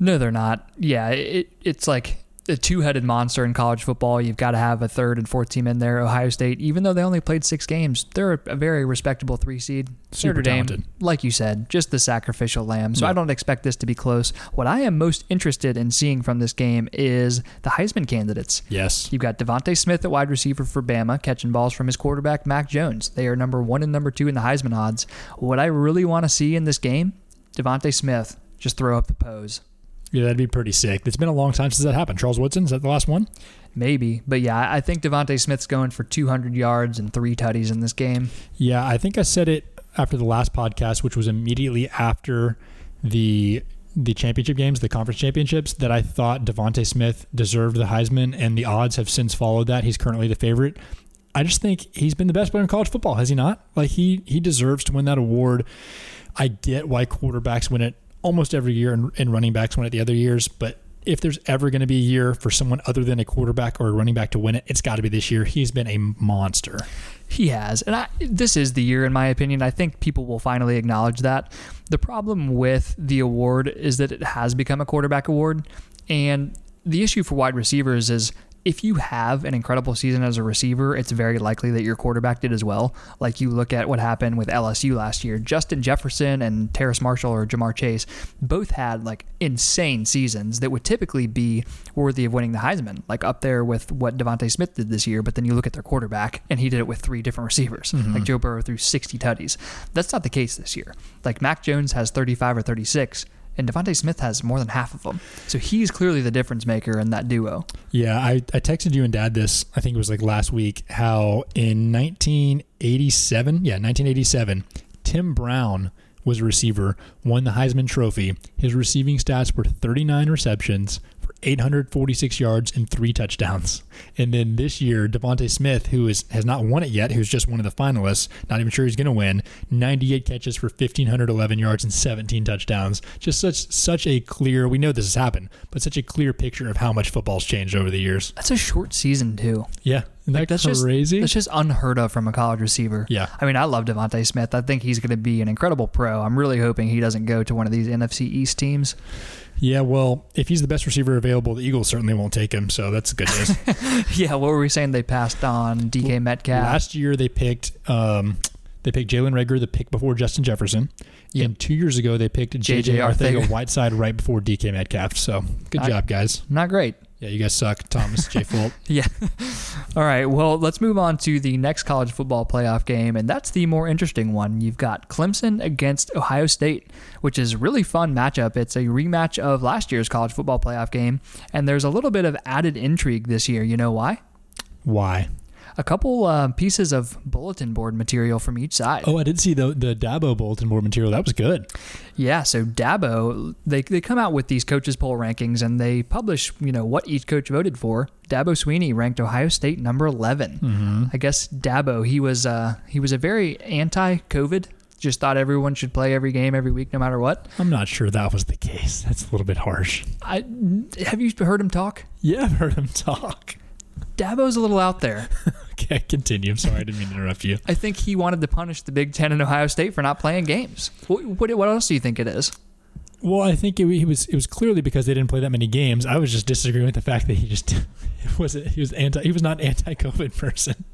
No, they're not. Yeah, it, it's like a two-headed monster in college football. You've got to have a third and fourth team in there. Ohio State, even though they only played six games, they're a very respectable three seed. Super Notre Dame, talented. like you said, just the sacrificial lamb. So Yeah. I don't expect this to be close. What I am most interested in seeing from this game is the Heisman candidates. Yes. You've got DeVonta Smith at wide receiver for Bama, catching balls from his quarterback, Mac Jones. They are number one and number two in the Heisman odds. What I really want to see in this game, DeVonta Smith just throw up the pose. Yeah, that'd be pretty sick. It's been a long time since that happened. Charles Woodson, is that the last one? Maybe. But yeah, I- think DeVonta Smith's going for 200 yards and three tutties in this game. Yeah, I think I said it after the last podcast, which was immediately after the the championship games, the conference championships, that I thought DeVonta Smith deserved the Heisman, and the odds have since followed that. He's currently the favorite. I just think he's been the best player in college football, has he not? Like he he deserves to win that award. I get why quarterbacks win it almost every year and, and running backs win it the other years, but if there's ever going to be a year for someone other than a quarterback or a running back to win it, it's got to be this year. He's been a monster. He has. And I, this is the year, in my opinion. I think people will finally acknowledge that. The problem with the award is that it has become a quarterback award. And the issue for wide receivers is if you have an incredible season as a receiver, it's very likely that your quarterback did as well. Like you look at what happened with LSU last year. Justin Jefferson and Terrace Marshall or Ja'Marr Chase both had like insane seasons that would typically be worthy of winning the Heisman, like up there with what DeVonta Smith did this year. But then you look at their quarterback and he did it with three different receivers. Mm-hmm. Like Joe Burrow threw 60 tutties. That's not the case this year. Like Mac Jones has 35 or 36. And DeVonta Smith has more than half of them. So he's clearly the difference maker in that duo. Yeah, I, I texted you and dad this, I think it was like last week, how in 1987, yeah, 1987, Tim Brown was a receiver, won the Heisman Trophy. His receiving stats were 39 receptions 846 yards and three touchdowns. And then this year, DeVonta Smith, who is has not won it yet, who's just one of the finalists, not even sure he's going to win, 98 catches for 1,511 yards and 17 touchdowns. Just such such a clear, we know this has happened, but such a clear picture of how much football's changed over the years. That's a short season, too. Yeah, isn't that That's crazy? Just, that's just unheard of from a college receiver. Yeah. I mean, I love DeVonta Smith. I think he's going to be an incredible pro. I'm really hoping he doesn't go to one of these NFC East teams. Yeah, well, if he's the best receiver available, the Eagles certainly won't take him, so that's good news. yeah, what were we saying? They passed on DK Metcalf. Last year they picked um, They picked Jalen Reagor the pick before Justin Jefferson. Yep. And two years ago, they picked JJ, Arcega. Whiteside right before DK Metcalf. So good I- job, guys. Not great. Yeah, you guys suck. Thomas, J. Folt. Yeah. All right. Well, let's move on to the next college football playoff game, and that's the more interesting one. You've got Clemson against Ohio State, which is a really fun matchup. It's a rematch of last year's college football playoff game, and there's a little bit of added intrigue this year. You know why? Why? A couple uh, pieces of bulletin board material from each side. Oh, I did see the the Dabo bulletin board material. That was good. Yeah, so Dabo, they, they come out with these coaches poll rankings and they publish, you know, what each coach voted for. Dabo Swinney ranked Ohio State number 11. Mm-hmm. I guess Dabo, he was uh, he was a very anti-COVID. Just thought everyone should play every game every week, no matter what. I'm not sure that was the case. That's a little bit harsh. I have you heard him talk? Yeah, I've heard him talk. Dabo's a little out there. Okay, continue. I'm sorry, I didn't mean to interrupt you. I think he wanted to punish the Big Ten and Ohio State for not playing games. What, what, what else do you think it is? Well, I think it, he was it was clearly because they didn't play that many games. I was just disagreeing with the fact that he just was it he was anti he was not anti-COVID person.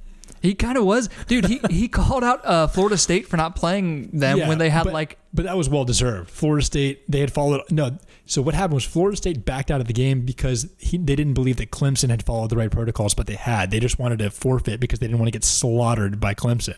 He kind of was, dude. He he called out uh, Florida State for not playing them Yeah, when they had but- like but that was well deserved. Florida State they had followed no. So what happened was Florida State backed out of the game because he, they didn't believe that Clemson had followed the right protocols, but they had. They just wanted to forfeit because they didn't want to get slaughtered by Clemson.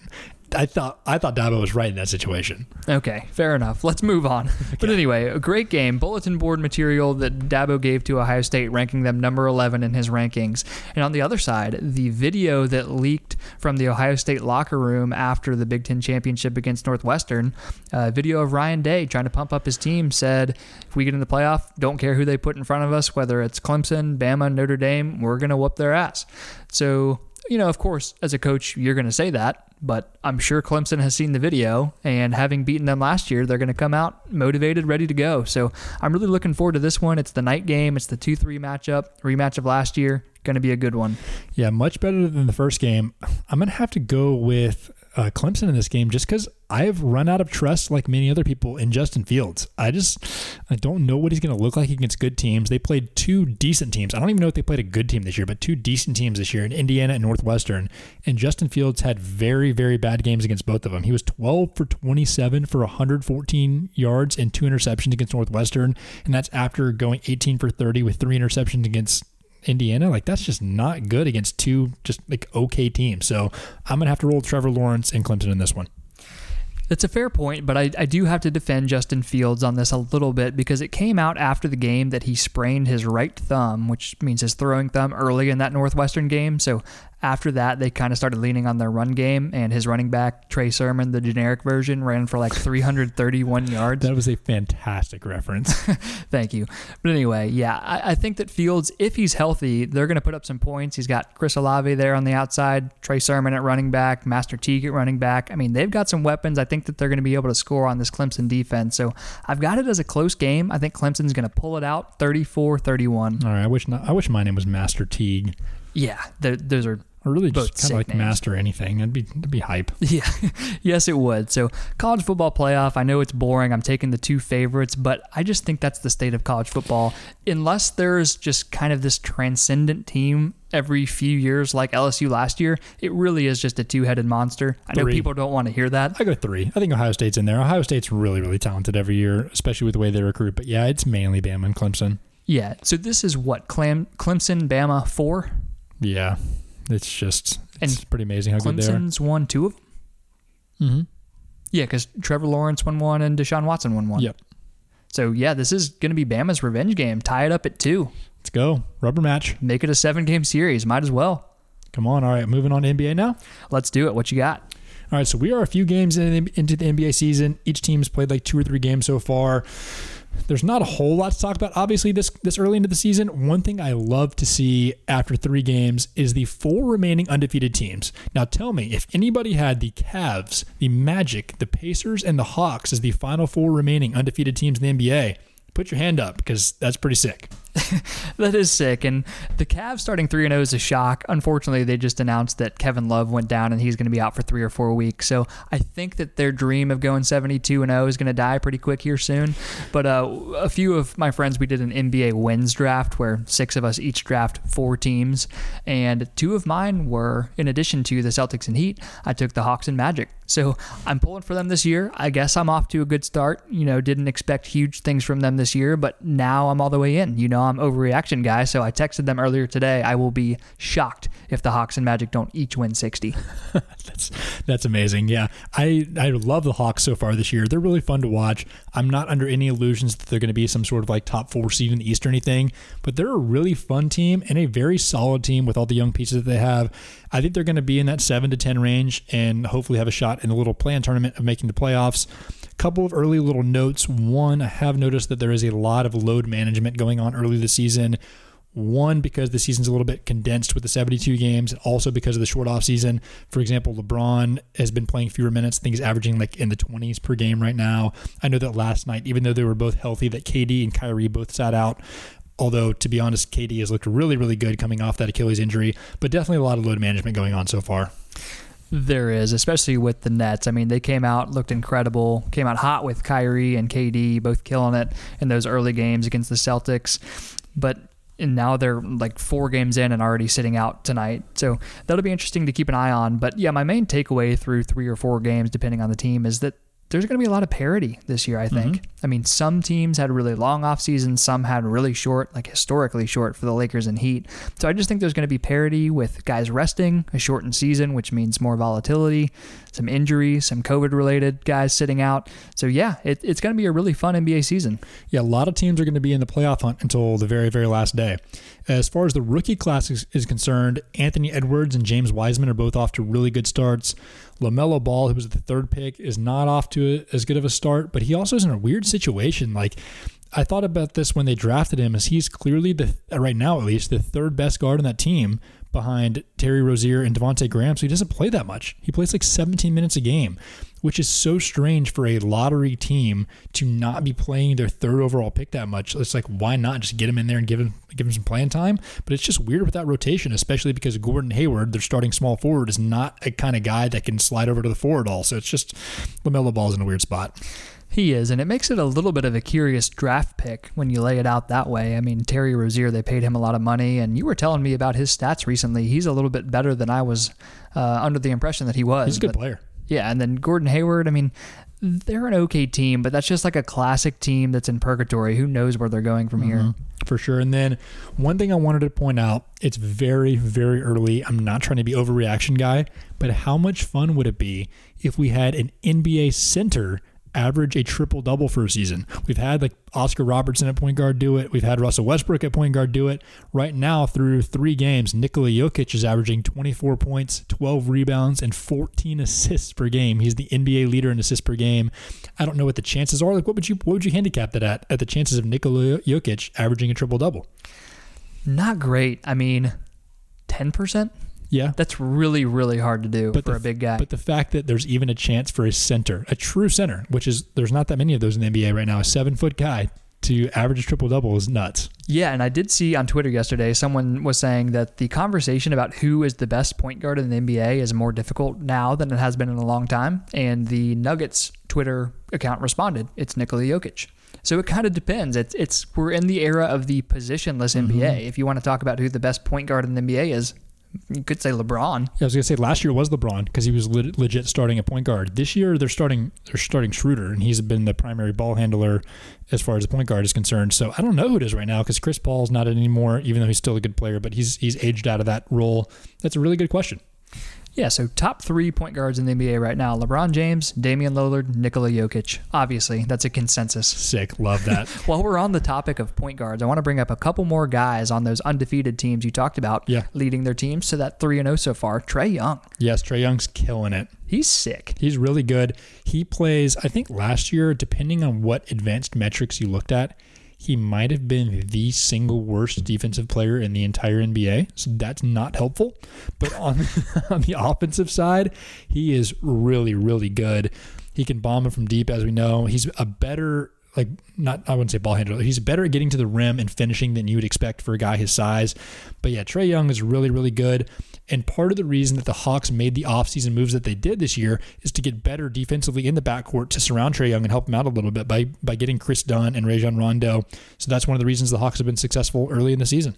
I thought I thought Dabo was right in that situation. Okay, fair enough. Let's move on. But anyway, a great game. Bulletin board material that Dabo gave to Ohio State, ranking them number 11 in his rankings. And on the other side, the video that leaked from the Ohio State locker room after the Big Ten championship against Northwestern, a video of Ryan Day trying to pump up his team, said, if we get in the playoff, don't care who they put in front of us, whether it's Clemson, Bama, Notre Dame, we're going to whoop their ass. So, you know, of course, as a coach, you're going to say that, but I'm sure Clemson has seen the video, and having beaten them last year, they're going to come out motivated, ready to go. So I'm really looking forward to this one. It's the night game, it's the 2 3 matchup, rematch of last year. Going to be a good one. Yeah, much better than the first game. I'm going to have to go with uh, Clemson in this game just because I've run out of trust, like many other people, in Justin Fields. I just I don't know what he's going to look like against good teams. They played two decent teams. I don't even know if they played a good team this year, but two decent teams this year in Indiana and Northwestern. And Justin Fields had very, very bad games against both of them. He was 12 for 27 for 114 yards and two interceptions against Northwestern, and that's after going 18 for 30 with three interceptions against Indiana, like that's just not good against two just like okay teams. So I'm gonna have to roll Trevor Lawrence and Clemson in this one. That's a fair point, but I, I do have to defend Justin Fields on this a little bit because it came out after the game that he sprained his right thumb, which means his throwing thumb early in that Northwestern game. So after that, they kind of started leaning on their run game, and his running back, Trey Sermon, the generic version, ran for like 331 yards. That was a fantastic reference. Thank you. But anyway, yeah, I, I think that Fields, if he's healthy, they're going to put up some points. He's got Chris Olave there on the outside, Trey Sermon at running back, Master Teague at running back. I mean, they've got some weapons. I think that they're going to be able to score on this Clemson defense. So I've got it as a close game. I think Clemson's going to pull it out 34 31. All right, I wish not, I wish my name was Master Teague. Yeah, those are Or really just kind of like names. Master anything. That'd be that'd be hype. Yeah, yes, it would. So, college football playoff, I know it's boring. I'm taking the two favorites, but I just think that's the state of college football. Unless there's just kind of this transcendent team every few years, like LSU last year, it really is just a two headed monster. I know people don't want to hear that. I go three. I think Ohio State's in there. Ohio State's really really talented every year, especially with the way they recruit. But yeah, it's mainly Bama and Clemson. Yeah, so this is what? Clem, Clemson, Bama, four? Yeah, it's just it's And pretty amazing how good they are. Clemson's won two of them? Mm-hmm. Yeah, because Trevor Lawrence won one and Deshaun Watson won one. Yep. So, yeah, this is going to be Bama's revenge game. Tie it up at two. Let's go. Rubber match. Make it a seven game series. Might as well. Come on. All right, moving on to NBA now. Let's do it. What you got? All right, so we are a few games in, into the NBA season. Each team's played like two or three games so far. There's not a whole lot to talk about. Obviously, this this early into the season, one thing I love to see after three games is the four remaining undefeated teams. Now, tell me if anybody had the Cavs, the Magic, the Pacers, and the Hawks as the final four remaining undefeated teams in the NBA. put your hand up because that's pretty sick. that is sick. And the Cavs starting 3 0 is a shock. Unfortunately, they just announced that Kevin Love went down and he's going to be out for three or four weeks. So I think that their dream of going 72 0 is going to die pretty quick here soon. But uh, a few of my friends, we did an NBA wins draft where six of us each draft four teams. And two of mine were, in addition to the Celtics and Heat, I took the Hawks and Magic. So I'm pulling for them this year. I guess I'm off to a good start. You know, didn't expect huge things from them this year, but now I'm all the way in. You know, I'm overreaction guy. So I texted them earlier today. I will be shocked if the Hawks and Magic don't each win 60. that's that's amazing. Yeah, I I love the Hawks so far this year. They're really fun to watch. I'm not under any illusions that they're going to be some sort of like top four seed in the East or anything, but they're a really fun team and a very solid team with all the young pieces that they have. I think they're going to be in that seven to ten range and hopefully have a shot in the little plan tournament of making the playoffs couple of early little notes. One, I have noticed that there is a lot of load management going on early this season. One, because the season's a little bit condensed with the 72 games, and also because of the short off season. For example, LeBron has been playing fewer minutes. I think he's averaging like in the 20s per game right now. I know that last night, even though they were both healthy, that KD and Kyrie both sat out. Although, to be honest, KD has looked really, really good coming off that Achilles injury, but definitely a lot of load management going on so far. There is, especially with the Nets. I mean, they came out, looked incredible, came out hot with Kyrie and KD, both killing it in those early games against the Celtics. But now they're like four games in and already sitting out tonight. So that'll be interesting to keep an eye on. But yeah, my main takeaway through three or four games, depending on the team, is that there's going to be a lot of parity this year, I think. Mm-hmm. I mean, some teams had really long off seasons, some had really short, like historically short for the Lakers and Heat. So I just think there's going to be parity with guys resting, a shortened season, which means more volatility, some injuries, some COVID related guys sitting out. So yeah, it, it's going to be a really fun NBA season. Yeah, a lot of teams are going to be in the playoff hunt until the very, very last day. As far as the rookie class is, is concerned, Anthony Edwards and James Wiseman are both off to really good starts. LaMelo Ball, who was the third pick, is not off to as good of a start, but he also is in a weird situation. Like, I thought about this when they drafted him, as he's clearly the right now at least the third best guard on that team behind Terry Rozier and Devonte Graham. So he doesn't play that much. He plays like 17 minutes a game which is so strange for a lottery team to not be playing their third overall pick that much. It's like why not just get him in there and give him give him some playing time? But it's just weird with that rotation, especially because Gordon Hayward, their starting small forward, is not a kind of guy that can slide over to the forward all. So it's just LaMelo Ball's in a weird spot. He is, and it makes it a little bit of a curious draft pick when you lay it out that way. I mean, Terry Rozier, they paid him a lot of money, and you were telling me about his stats recently. He's a little bit better than I was uh, under the impression that he was. He's a good player. Yeah, and then Gordon Hayward, I mean, they're an okay team, but that's just like a classic team that's in purgatory. Who knows where they're going from mm-hmm. here? For sure. And then one thing I wanted to point out, it's very, very early. I'm not trying to be overreaction guy, but how much fun would it be if we had an NBA center average a triple double for a season. We've had like Oscar Robertson at point guard do it. We've had Russell Westbrook at point guard do it. Right now, through three games, Nikola Jokic is averaging 24 points, 12 rebounds, and 14 assists per game. He's the NBA leader in assists per game. I don't know what the chances are. Like, what would you what would you handicap that at? At the chances of Nikola Jokic averaging a triple double? Not great. I mean, 10 percent. Yeah. That's really, really hard to do but for the, a big guy. But the fact that there's even a chance for a center, a true center, which is there's not that many of those in the NBA right now, a seven foot guy to average a triple double is nuts. Yeah, and I did see on Twitter yesterday someone was saying that the conversation about who is the best point guard in the NBA is more difficult now than it has been in a long time. And the Nuggets Twitter account responded, "It's Nikola Jokic." So it kind of depends. It's it's we're in the era of the positionless NBA. Mm-hmm. If you want to talk about who the best point guard in the NBA is, you could say LeBron. Yeah, I was gonna say last year was LeBron because he was le- legit starting a point guard. This year they're starting they're starting Schroeder, and he's been the primary ball handler as far as the point guard is concerned. So I don't know who it is right now because Chris Paul's not anymore, even though he's still a good player, but he's he's aged out of that role. That's a really good question. Yeah, so top three point guards in the NBA right now LeBron James, Damian Lillard, Nikola Jokic. Obviously, that's a consensus. Sick. Love that. While we're on the topic of point guards, I want to bring up a couple more guys on those undefeated teams you talked about yeah. leading their teams to that 3 0 so far. Trae Young. Yes, Trae Young's killing it. He's sick. He's really good. He plays, I think last year, depending on what advanced metrics you looked at, he might have been the single worst defensive player in the entire NBA. So that's not helpful. But on, on the offensive side, he is really, really good. He can bomb it from deep, as we know. He's a better like not I wouldn't say ball handler. He's better at getting to the rim and finishing than you would expect for a guy his size. But yeah, Trae Young is really really good. And part of the reason that the Hawks made the offseason moves that they did this year is to get better defensively in the backcourt to surround Trae Young and help him out a little bit by by getting Kris Dunn and Rajon Rondo. So that's one of the reasons the Hawks have been successful early in the season.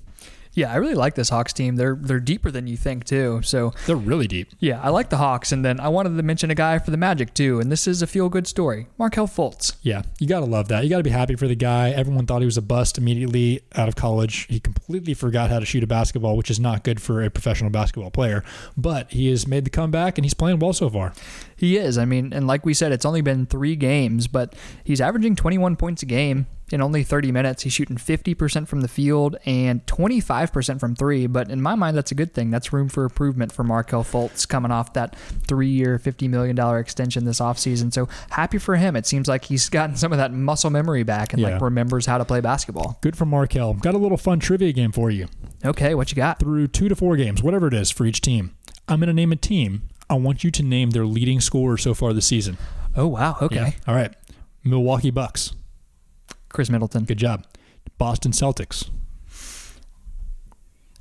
Yeah, I really like this Hawks team. They're they're deeper than you think too. So They're really deep. yeah, I like the Hawks. And then I wanted to mention a guy for the Magic too. And this is a feel good story. Markelle Fultz. Yeah, you got to love that. You got to be happy for the guy. Everyone thought he was a bust immediately out of college. He completely forgot how to shoot a basketball, which is not good for a professional basketball player. But he has made the comeback and he's playing well so far. He is. I mean, and like we said, it's only been three games, but he's averaging 21 points a game in only 30 minutes. He's shooting 50% from the field and 25% from three. But in my mind, that's a good thing. That's room for improvement for Markelle Fultz coming off that three year, $50 million extension this offseason. So happy for him. It seems like he's gotten some of that muscle memory back and Yeah. like remembers how to play basketball. Good for Markelle. Got a little fun trivia game for you. Okay, what you got? Through two to four games, whatever it is for each team. I'm going to name a team. I want you to name their leading scorer so far this season. Oh, wow. Okay. Yeah. All right. Milwaukee Bucks. Khris Middleton, Good job. Boston Celtics.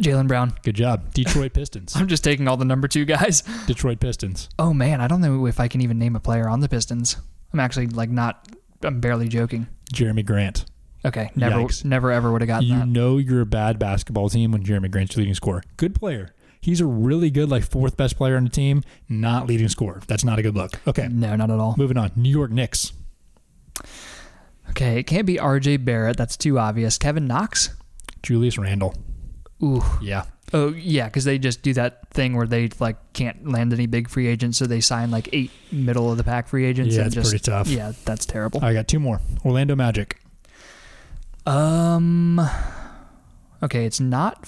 Jaylen Brown. Good job. Detroit Pistons. I'm just taking all the number two guys. Detroit Pistons. Oh man, I don't know if I can even name a player on the Pistons. I'm actually like not. I'm barely joking. Jerami Grant. Okay, never, Yikes. never ever would have gotten that. You that. know you're a bad basketball team when Jerami Grant's your leading scorer. Good player. He's a really good, like fourth best player on the team, not leading scorer. That's not a good look. Okay, No, not at all. moving on. New York Knicks. Okay, it can't be R.J. Barrett. That's too obvious. Kevin Knox. Julius Randle. Ooh. Yeah. Oh yeah, because they just do that thing where they like can't land any big free agents, so they sign like eight middle of the pack free agents. Yeah, just, pretty tough. Yeah, that's terrible. I got two more. Orlando Magic. Um. Okay, it's not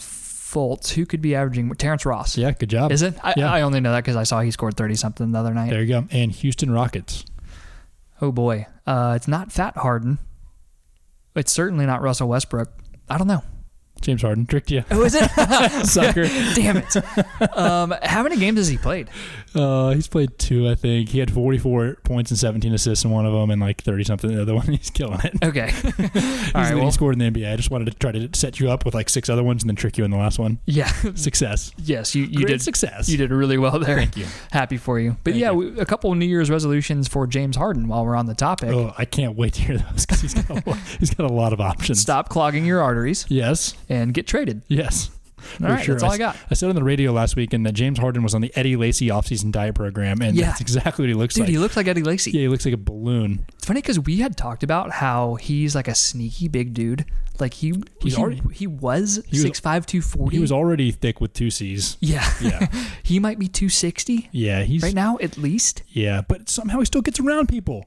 Fultz. Who could be averaging? Terrence Ross. Yeah, good job. Is it? I, Yeah. I only know that because I saw he scored thirty something the other night. There you go. And Houston Rockets. Oh boy, uh, it's not Fat Harden. It's certainly not Russell Westbrook. I don't know. James Harden tricked you. Oh, is it? Sucker. Damn it. Um, how many games has he played? Uh, he's played two, I think. He had 44 points and 17 assists in one of them, and like 30 something in the other one. He's killing it. Okay. All He's right. the leading Well, in the NBA. I just wanted to try to set you up with like six other ones and then trick you in the last one. yeah. Success. yes, you, you Great did. success. You did really well there. Thank you. Happy for you. But Thank yeah, you. a couple New Year's resolutions for James Harden while we're on the topic. Oh, I can't wait to hear those because he's got a he's got a lot of options. Stop clogging your arteries Yes. And get traded. Yes. All right, sure. that's all I s- got. I said on the radio last week and that James Harden was on the Eddie Lacy offseason diet program, and Yeah. that's exactly what he looks Dude, like. Dude, he looks like Eddie Lacy. yeah, he looks like a balloon. It's funny because we had talked about how he's like a sneaky big dude. Like he He's he, already- he was He was- six five two forty. He was already thick with two C's. yeah Yeah. he might be two sixty Yeah, he's right now at least. Yeah, but somehow he still gets around people.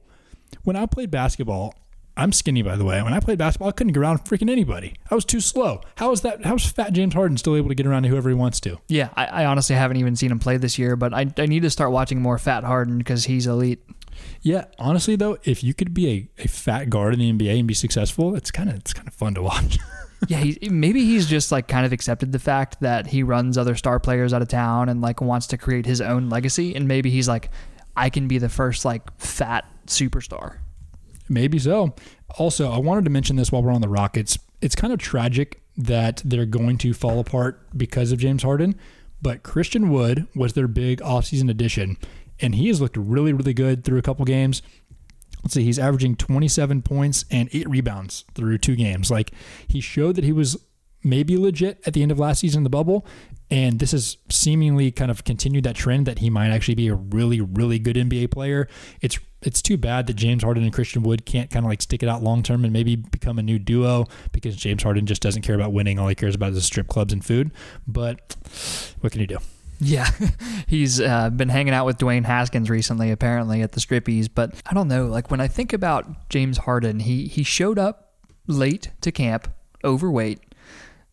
When I played basketball, I'm skinny by the way. When I played basketball, I couldn't get around freaking anybody. I was too slow. How is that? How's Fat James Harden still able to get around to whoever he wants to? Yeah, I, I honestly haven't even seen him play this year, but I, I need to start watching more Fat Harden because he's elite. Yeah, honestly though, if you could be a, a fat guard in the NBA and be successful, it's kind of it's kind of fun to watch. Yeah, he, maybe he's just like kind of accepted the fact that he runs other star players out of town and like wants to create his own legacy, and maybe he's like, I can be the first like fat superstar. Maybe so. Also, I wanted to mention this while we're on the Rockets. It's kind of tragic that they're going to fall apart because of James Harden, but Christian Wood was their big offseason addition, and he has looked really, really good through a couple games. Let's see, he's averaging 27 points and eight rebounds through two games. Like, he showed that he was maybe legit at the end of last season in the bubble. And this has seemingly kind of continued that trend that he might actually be a really, really good NBA player. It's it's too bad that James Harden and Christian Wood can't kind of like stick it out long term and maybe become a new duo because James Harden just doesn't care about winning. All he cares about is strip clubs and food. But what can you do? Yeah, he's uh, been hanging out with Dwayne Haskins recently, apparently at the strippies. But I don't know. Like when I think about James Harden, he he showed up late to camp, overweight,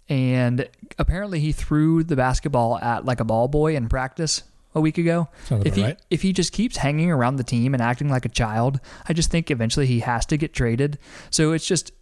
and apparently he threw the basketball at like a ball boy in practice a week ago. Sounds if he right. if he just keeps hanging around the team and acting like a child, I just think eventually he has to get traded. So it's just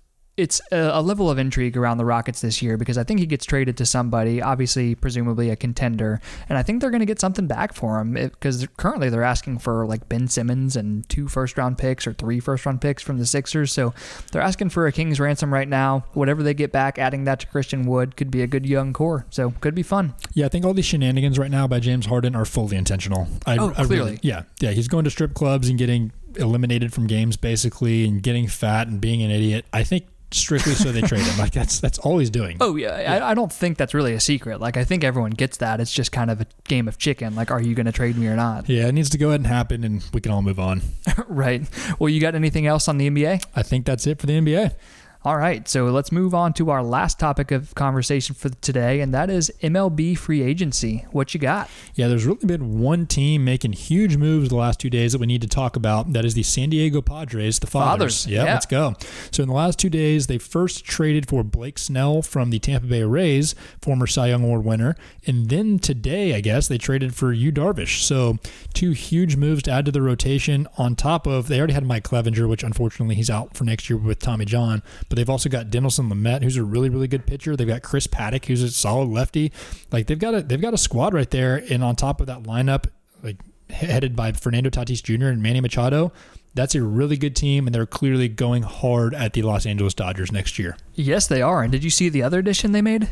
it's a, level of intrigue around the Rockets this year because I think he gets traded to somebody, obviously, presumably a contender, and I think they're going to get something back for him because currently they're asking for like Ben Simmons and two first round picks or three first round picks from the Sixers. So they're asking for a king's ransom right now. Whatever they get back, adding that to Christian Wood could be a good young core. So could be fun. Yeah, I think all these shenanigans right now by James Harden are fully intentional. I, Oh, I clearly. yeah, yeah. He's going to strip clubs and getting eliminated from games basically, and getting fat and being an idiot. I think strictly so they trade him. Like that's that's all he's doing. Oh yeah, I, I don't think that's really a secret. Like I think everyone gets that. It's just kind of a game of chicken. Like, are you going to trade me or not? Yeah, it needs to go ahead and happen, and we can all move on. right. Well, you got anything else on the NBA? I think that's it for the NBA. All right, so let's move on to our last topic of conversation for today, and that is MLB free agency. What you got? Yeah, there's really been one team making huge moves the last two days that we need to talk about. That is the San Diego Padres, the Fathers. Fathers, Yeah, yeah. let's go. So in the last two days, they first traded for Blake Snell from the Tampa Bay Rays, former Cy Young Award winner, and then today, I guess, they traded for Yu Darvish. So two huge moves to add to the rotation. On top of they already had Mike Clevinger, which unfortunately he's out for next year with Tommy John, but they've also got Dinelson Lamet, who's a really really good pitcher. They've got Chris Paddack, who's a solid lefty. Like they've got a they've got a squad right there, and on top of that lineup, like headed by Fernando Tatis Jr. and Manny Machado. That's a really good team, and they're clearly going hard at the Los Angeles Dodgers next year. Yes, they are. And did you see the other addition they made?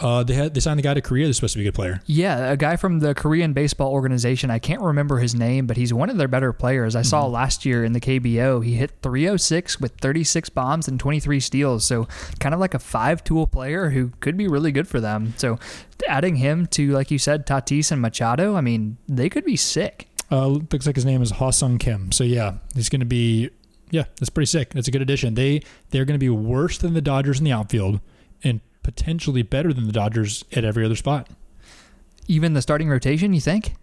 Uh, they had they signed the guy to Korea. That's supposed to be a good player. Yeah, a guy from the Korean baseball organization. I can't remember his name, but he's one of their better players. I saw last year in the KBO, he hit 306 with 36 bombs and 23 steals. So, kind of like a five tool player who could be really good for them. So, adding him to, like you said, Tatis and Machado, I mean, they could be sick. Uh, looks like his name is Ha-Seong Kim. So yeah, he's going to be yeah, that's pretty sick. That's a good addition. They they're going to be worse than the Dodgers in the outfield, and potentially better than the Dodgers at every other spot. Even the starting rotation, you think?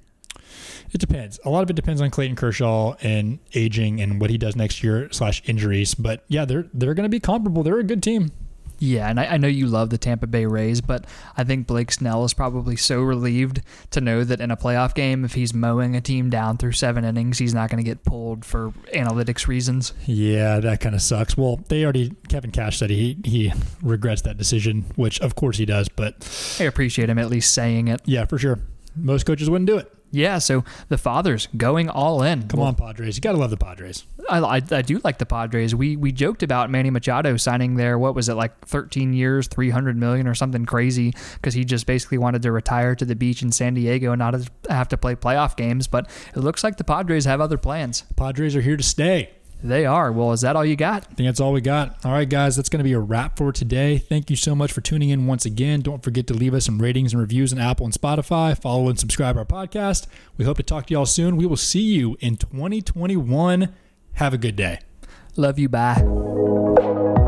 It depends. A lot of it depends on Clayton Kershaw and aging and what he does next year slash injuries. But yeah, they're they're going to be comparable. They're a good team. Yeah, and I, I know you love the Tampa Bay Rays, but I think Blake Snell is probably so relieved to know that in a playoff game, if he's mowing a team down through seven innings, he's not going to get pulled for analytics reasons. Yeah, that kind of sucks. Well, they already Kevin Cash said he he regrets that decision, which of course he does. But I appreciate him at least saying it. yeah, for sure, most coaches wouldn't do it. Yeah, so the fathers going all in. Come on, Padres. You got to love the Padres. I, I, I do like the Padres. We we joked about Manny Machado signing there. What was it like? 13 years, 300 million or something crazy because he just basically wanted to retire to the beach in San Diego and not have to play playoff games. But it looks like the Padres have other plans. Padres are here to stay. They are. Well, is that all you got? I think that's all we got. All right, guys, that's going to be a wrap for today. Thank you so much for tuning in once again. Don't forget to leave us some ratings and reviews on Apple and Spotify. Follow and subscribe our podcast. We hope to talk to y'all soon. We will see you in 2021. Have a good day. Love you. Bye.